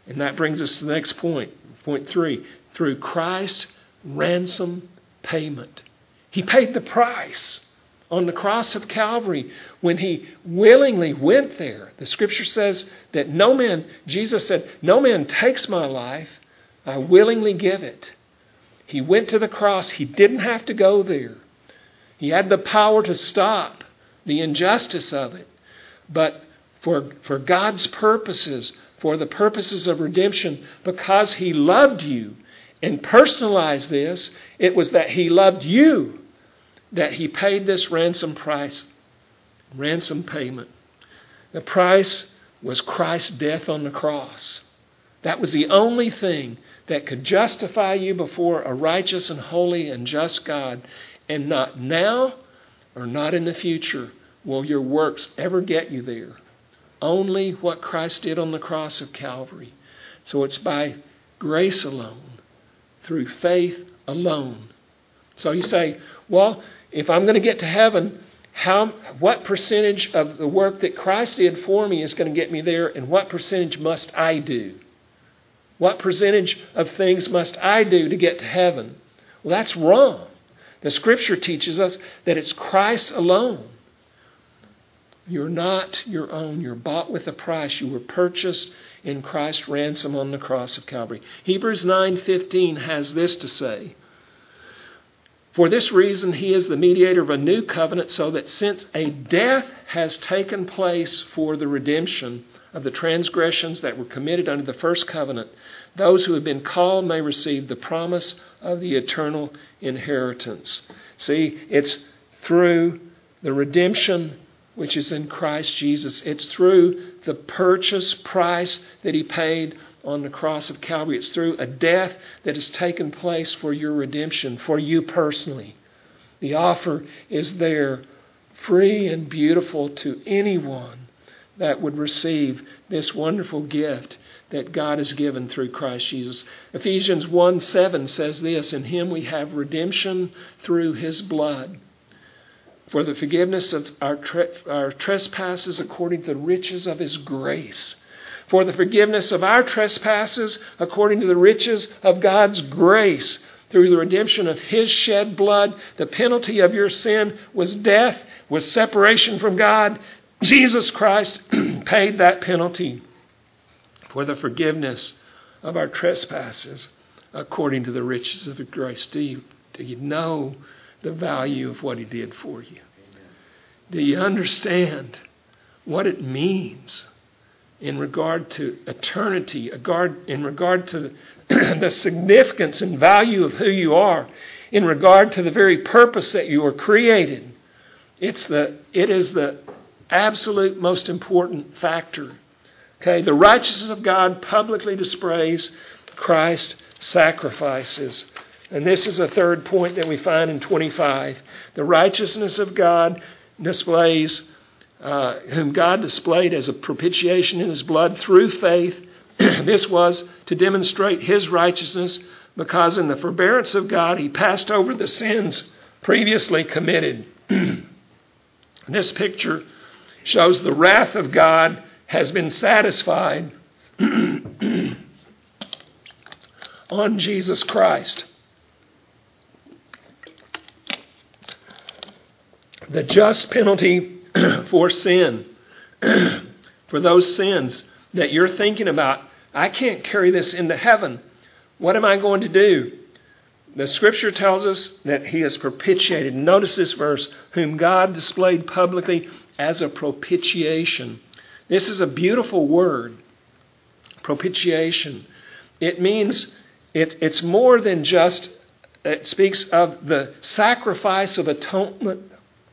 And that brings us to the next point. Point three through Christ's ransom payment. He paid the price on the cross of Calvary when he willingly went there. The scripture says that no man, Jesus said, No man takes my life, I willingly give it. He went to the cross, he didn't have to go there. He had the power to stop the injustice of it. But for, for God's purposes, for the purposes of redemption, because He loved you and personalized this, it was that He loved you that He paid this ransom price, ransom payment. The price was Christ's death on the cross. That was the only thing that could justify you before a righteous and holy and just God. And not now or not in the future will your works ever get you there. Only what Christ did on the cross of Calvary. So it's by grace alone, through faith alone. So you say, well, if I'm going to get to heaven, how, what percentage of the work that Christ did for me is going to get me there, and what percentage must I do? What percentage of things must I do to get to heaven? Well, that's wrong. The Scripture teaches us that it's Christ alone you're not your own. You're bought with a price. You were purchased in Christ's ransom on the cross of Calvary. Hebrews 9:15 has this to say: For this reason he is the mediator of a new covenant so that since a death has taken place for the redemption of the transgressions that were committed under the first covenant, those who have been called may receive the promise of the eternal inheritance. See, it's through the redemption which is in Christ Jesus. It's through the purchase price that He paid on the cross of Calvary. It's through a death that has taken place for your redemption, for you personally. The offer is there, free and beautiful to anyone that would receive this wonderful gift that God has given through Christ Jesus. Ephesians 1 7 says this In Him we have redemption through His blood for the forgiveness of our, tre- our trespasses according to the riches of his grace. For the forgiveness of our trespasses according to the riches of God's grace through the redemption of his shed blood. The penalty of your sin was death, was separation from God. Jesus Christ paid that penalty for the forgiveness of our trespasses according to the riches of grace. Do you, do you know the value of what He did for you? Do you understand what it means in regard to eternity, in regard to the significance and value of who you are, in regard to the very purpose that you were created? It's the, it is the absolute most important factor. Okay, the righteousness of God publicly displays Christ's sacrifices. And this is a third point that we find in 25. The righteousness of God displays, uh, whom God displayed as a propitiation in his blood through faith. this was to demonstrate his righteousness because in the forbearance of God he passed over the sins previously committed. this picture shows the wrath of God has been satisfied on Jesus Christ. the just penalty for sin, for those sins that you're thinking about. I can't carry this into heaven. What am I going to do? The scripture tells us that he is propitiated. Notice this verse, whom God displayed publicly as a propitiation. This is a beautiful word, propitiation. It means it, it's more than just, it speaks of the sacrifice of atonement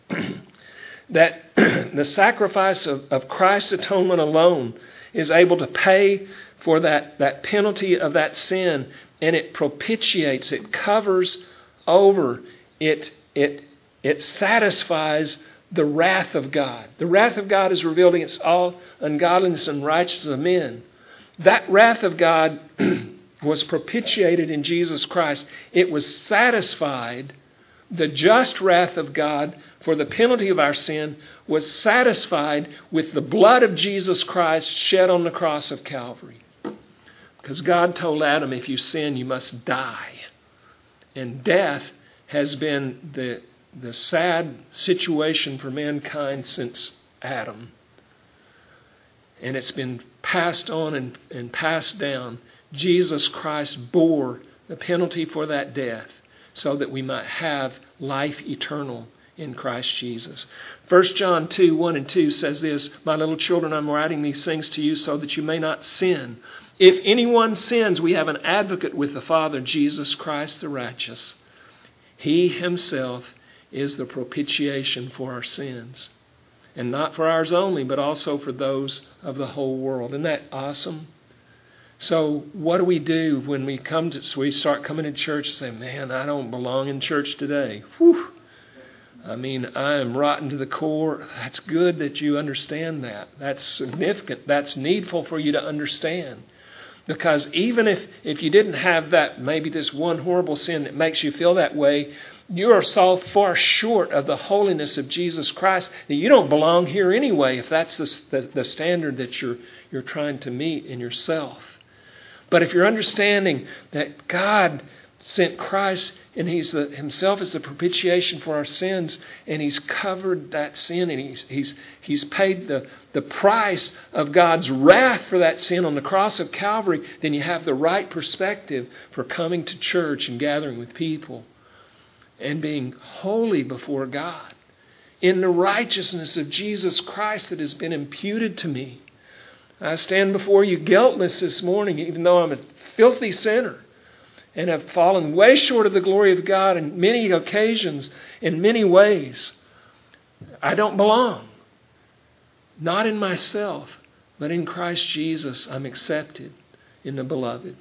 that the sacrifice of, of Christ's atonement alone is able to pay for that, that penalty of that sin, and it propitiates, it covers over, it, it, it satisfies the wrath of God. The wrath of God is revealed against all ungodliness and righteousness of men. That wrath of God was propitiated in Jesus Christ. It was satisfied the just wrath of God for the penalty of our sin was satisfied with the blood of Jesus Christ shed on the cross of Calvary. Because God told Adam, if you sin, you must die. And death has been the, the sad situation for mankind since Adam. And it's been passed on and, and passed down. Jesus Christ bore the penalty for that death so that we might have life eternal in Christ Jesus. 1 John 2 1 and 2 says this My little children, I'm writing these things to you so that you may not sin. If anyone sins, we have an advocate with the Father, Jesus Christ the righteous. He himself is the propitiation for our sins. And not for ours only, but also for those of the whole world. Isn't that awesome? So, what do we do when we come to, so we start coming to church and say, man, I don't belong in church today? Whew. I mean, I am rotten to the core. That's good that you understand that. That's significant. That's needful for you to understand. Because even if, if you didn't have that, maybe this one horrible sin that makes you feel that way, you are so far short of the holiness of Jesus Christ that you don't belong here anyway if that's the, the, the standard that you're, you're trying to meet in yourself. But if you're understanding that God sent Christ and He's the, Himself is the propitiation for our sins, and He's covered that sin, and He's He's He's paid the, the price of God's wrath for that sin on the cross of Calvary, then you have the right perspective for coming to church and gathering with people and being holy before God in the righteousness of Jesus Christ that has been imputed to me. I stand before you guiltless this morning, even though I'm a filthy sinner and have fallen way short of the glory of God in many occasions, in many ways. I don't belong. Not in myself, but in Christ Jesus, I'm accepted in the beloved.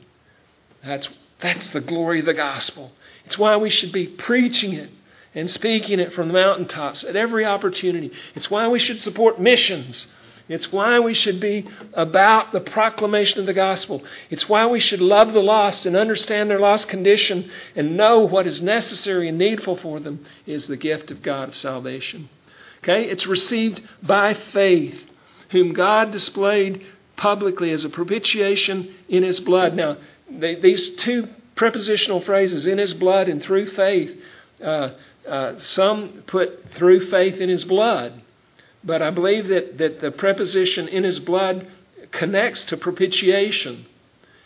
That's, that's the glory of the gospel. It's why we should be preaching it and speaking it from the mountaintops at every opportunity. It's why we should support missions it's why we should be about the proclamation of the gospel. It's why we should love the lost and understand their lost condition and know what is necessary and needful for them is the gift of God of salvation. Okay? It's received by faith, whom God displayed publicly as a propitiation in his blood. Now, they, these two prepositional phrases, in his blood and through faith, uh, uh, some put through faith in his blood. But I believe that, that the preposition in his blood connects to propitiation.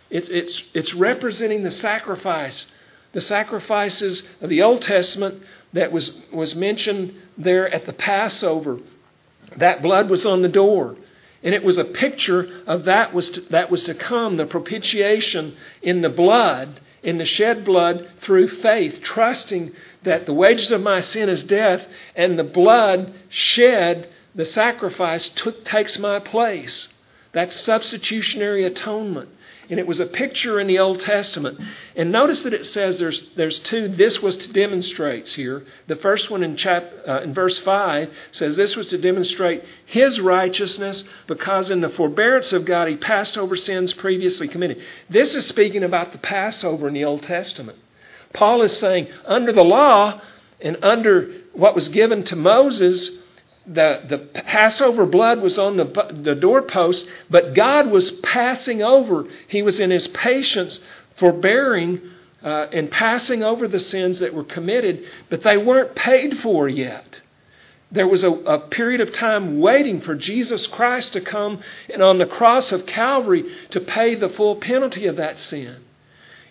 It's, it's, it's representing the sacrifice, the sacrifices of the Old Testament that was, was mentioned there at the Passover. That blood was on the door. And it was a picture of that was to, that was to come, the propitiation in the blood, in the shed blood through faith, trusting that the wages of my sin is death, and the blood shed the sacrifice took, takes my place. That's substitutionary atonement. And it was a picture in the Old Testament. And notice that it says there's, there's two, this was to demonstrates here. The first one in, chap, uh, in verse 5 says this was to demonstrate his righteousness because in the forbearance of God he passed over sins previously committed. This is speaking about the Passover in the Old Testament. Paul is saying under the law and under what was given to Moses, the, the Passover blood was on the, the doorpost, but God was passing over. He was in his patience, forbearing uh, and passing over the sins that were committed, but they weren't paid for yet. There was a, a period of time waiting for Jesus Christ to come and on the cross of Calvary to pay the full penalty of that sin.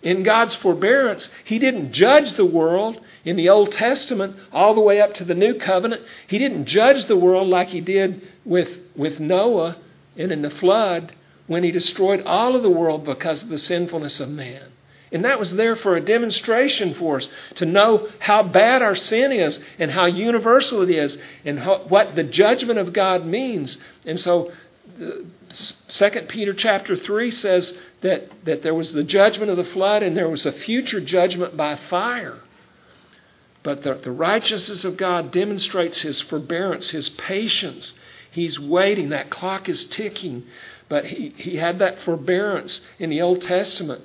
In God's forbearance, He didn't judge the world in the Old Testament all the way up to the New Covenant. He didn't judge the world like He did with, with Noah and in the flood when He destroyed all of the world because of the sinfulness of man. And that was there for a demonstration for us to know how bad our sin is and how universal it is and how, what the judgment of God means. And so Second Peter chapter 3 says that, that there was the judgment of the flood and there was a future judgment by fire. But the, the righteousness of God demonstrates his forbearance, his patience. He's waiting. That clock is ticking. But he, he had that forbearance in the Old Testament.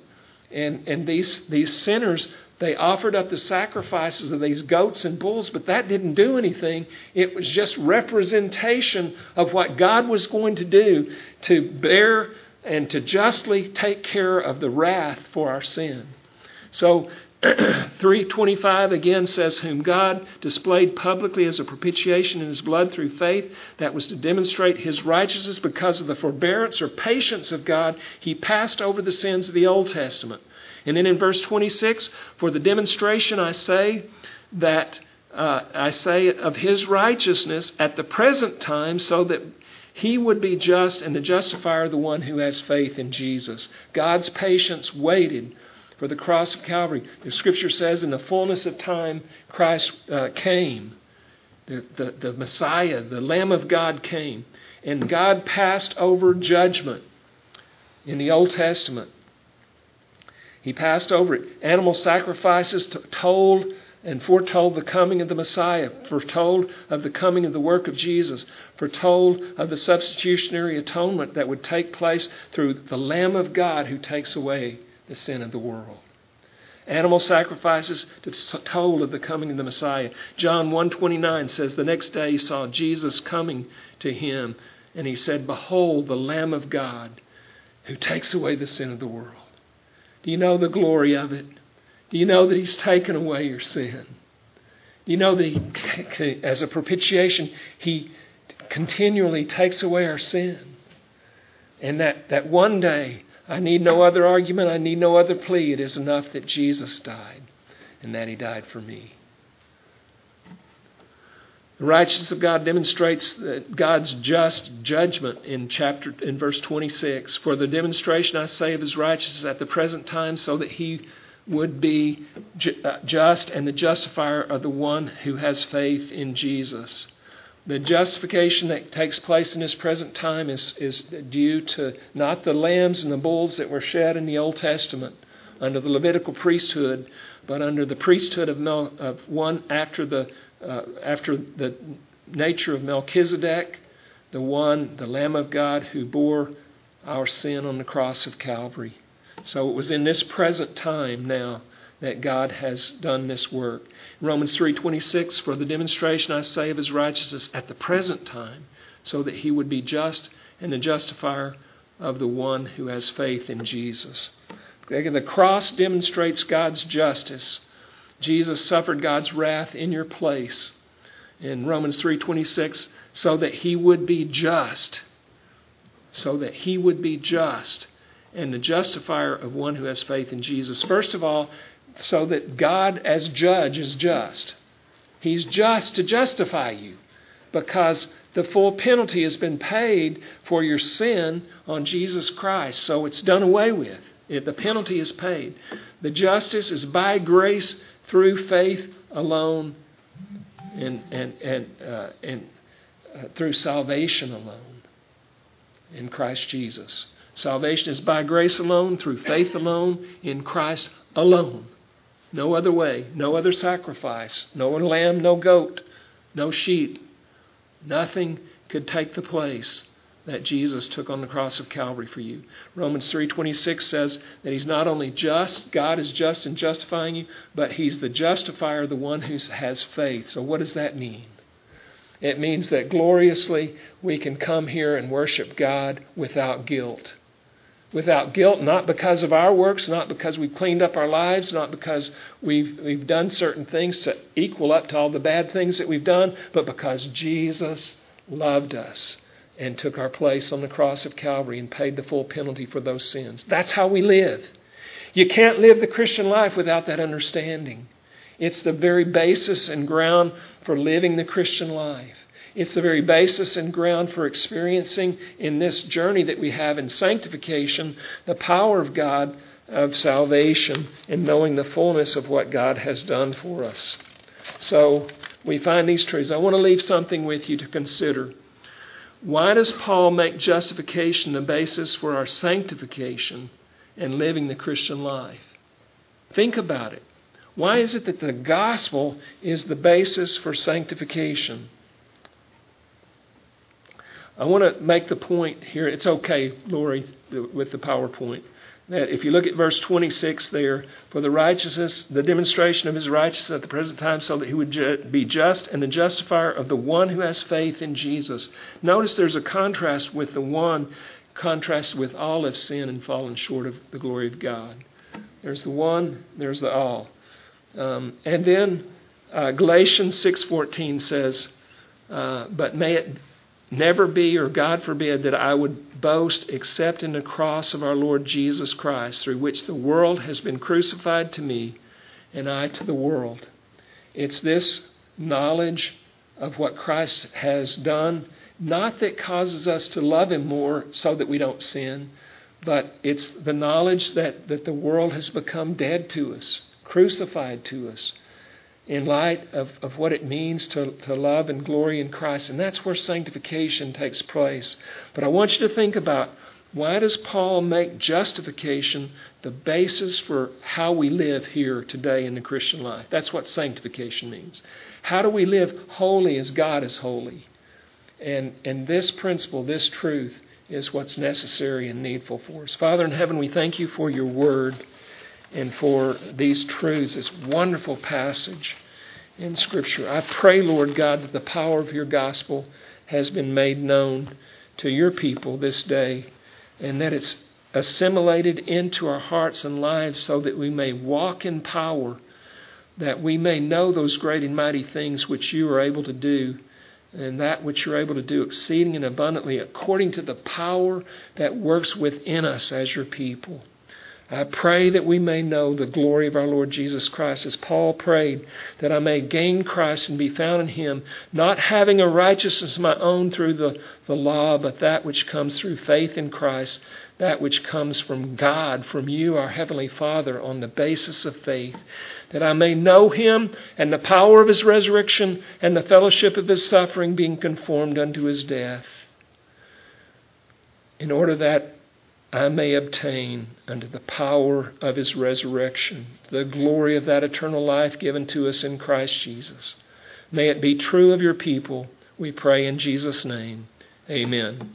And, and these, these sinners They offered up the sacrifices of these goats and bulls, but that didn't do anything. It was just representation of what God was going to do to bear and to justly take care of the wrath for our sin. So 325 again says, Whom God displayed publicly as a propitiation in his blood through faith, that was to demonstrate his righteousness because of the forbearance or patience of God, he passed over the sins of the Old Testament. And then in verse 26, for the demonstration I say that uh, I say of his righteousness at the present time, so that he would be just and the justifier of the one who has faith in Jesus. God's patience waited for the cross of Calvary. The scripture says, in the fullness of time, Christ uh, came. The, the, the Messiah, the Lamb of God came. And God passed over judgment in the Old Testament. He passed over it. Animal sacrifices told and foretold the coming of the Messiah, foretold of the coming of the work of Jesus, foretold of the substitutionary atonement that would take place through the Lamb of God who takes away the sin of the world. Animal sacrifices told of the coming of the Messiah. John 1:29 says the next day he saw Jesus coming to him and he said, "Behold the Lamb of God who takes away the sin of the world." Do you know the glory of it? Do you know that He's taken away your sin? Do you know that he, as a propitiation, He continually takes away our sin? And that, that one day, I need no other argument, I need no other plea. It is enough that Jesus died and that He died for me. The righteousness of God demonstrates God's just judgment in chapter in verse 26. For the demonstration I say of his righteousness at the present time so that he would be uh, just and the justifier of the one who has faith in Jesus. The justification that takes place in this present time is, is due to not the lambs and the bulls that were shed in the Old Testament under the Levitical priesthood, but under the priesthood of, of one after the uh, after the nature of Melchizedek, the one, the Lamb of God, who bore our sin on the cross of Calvary. So it was in this present time now that God has done this work. Romans 3:26 for the demonstration I say of his righteousness at the present time so that he would be just and the justifier of the one who has faith in Jesus. The cross demonstrates God's justice Jesus suffered God's wrath in your place in Romans 3:26 so that he would be just so that he would be just and the justifier of one who has faith in Jesus. First of all so that God as judge is just. He's just to justify you because the full penalty has been paid for your sin on Jesus Christ. So it's done away with. It, the penalty is paid. The justice is by grace through faith alone and, and, and, uh, and uh, through salvation alone in Christ Jesus. Salvation is by grace alone, through faith alone, in Christ alone. No other way, no other sacrifice, no lamb, no goat, no sheep. Nothing could take the place that Jesus took on the cross of Calvary for you. Romans 3:26 says that he's not only just, God is just in justifying you, but he's the justifier, the one who has faith. So what does that mean? It means that gloriously we can come here and worship God without guilt. Without guilt, not because of our works, not because we've cleaned up our lives, not because we've, we've done certain things to equal up to all the bad things that we've done, but because Jesus loved us and took our place on the cross of Calvary and paid the full penalty for those sins. That's how we live. You can't live the Christian life without that understanding. It's the very basis and ground for living the Christian life. It's the very basis and ground for experiencing in this journey that we have in sanctification the power of God of salvation and knowing the fullness of what God has done for us. So we find these truths. I want to leave something with you to consider. Why does Paul make justification the basis for our sanctification and living the Christian life? Think about it. Why is it that the gospel is the basis for sanctification? I want to make the point here. It's okay, Lori, with the PowerPoint. That if you look at verse 26 there, for the righteousness, the demonstration of his righteousness at the present time, so that he would ju- be just and the justifier of the one who has faith in Jesus. Notice there's a contrast with the one, contrast with all have sinned and fallen short of the glory of God. There's the one, there's the all. Um, and then uh, Galatians 6:14 says, uh, "But may it never be, or God forbid, that I would boast except in the cross of our Lord Jesus Christ, through which the world has been crucified to me, and I to the world." It's this knowledge of what Christ has done, not that causes us to love Him more so that we don't sin, but it's the knowledge that, that the world has become dead to us, crucified to us in light of, of what it means to, to love and glory in Christ. And that's where sanctification takes place. But I want you to think about why does Paul make justification the basis for how we live here today in the Christian life? That's what sanctification means. How do we live holy as God is holy? And, and this principle, this truth, is what's necessary and needful for us. Father in heaven, we thank you for your word and for these truths, this wonderful passage in Scripture. I pray, Lord God, that the power of your gospel has been made known to your people this day and that it's assimilated into our hearts and lives so that we may walk in power, that we may know those great and mighty things which you are able to do and that which you're able to do exceeding and abundantly according to the power that works within us as your people. I pray that we may know the glory of our Lord Jesus Christ, as Paul prayed, that I may gain Christ and be found in him, not having a righteousness of my own through the, the law, but that which comes through faith in Christ, that which comes from God, from you, our Heavenly Father, on the basis of faith, that I may know him and the power of his resurrection and the fellowship of his suffering, being conformed unto his death, in order that I may obtain unto the power of his resurrection the glory of that eternal life given to us in Christ Jesus. May it be true of your people, we pray in Jesus' name. Amen.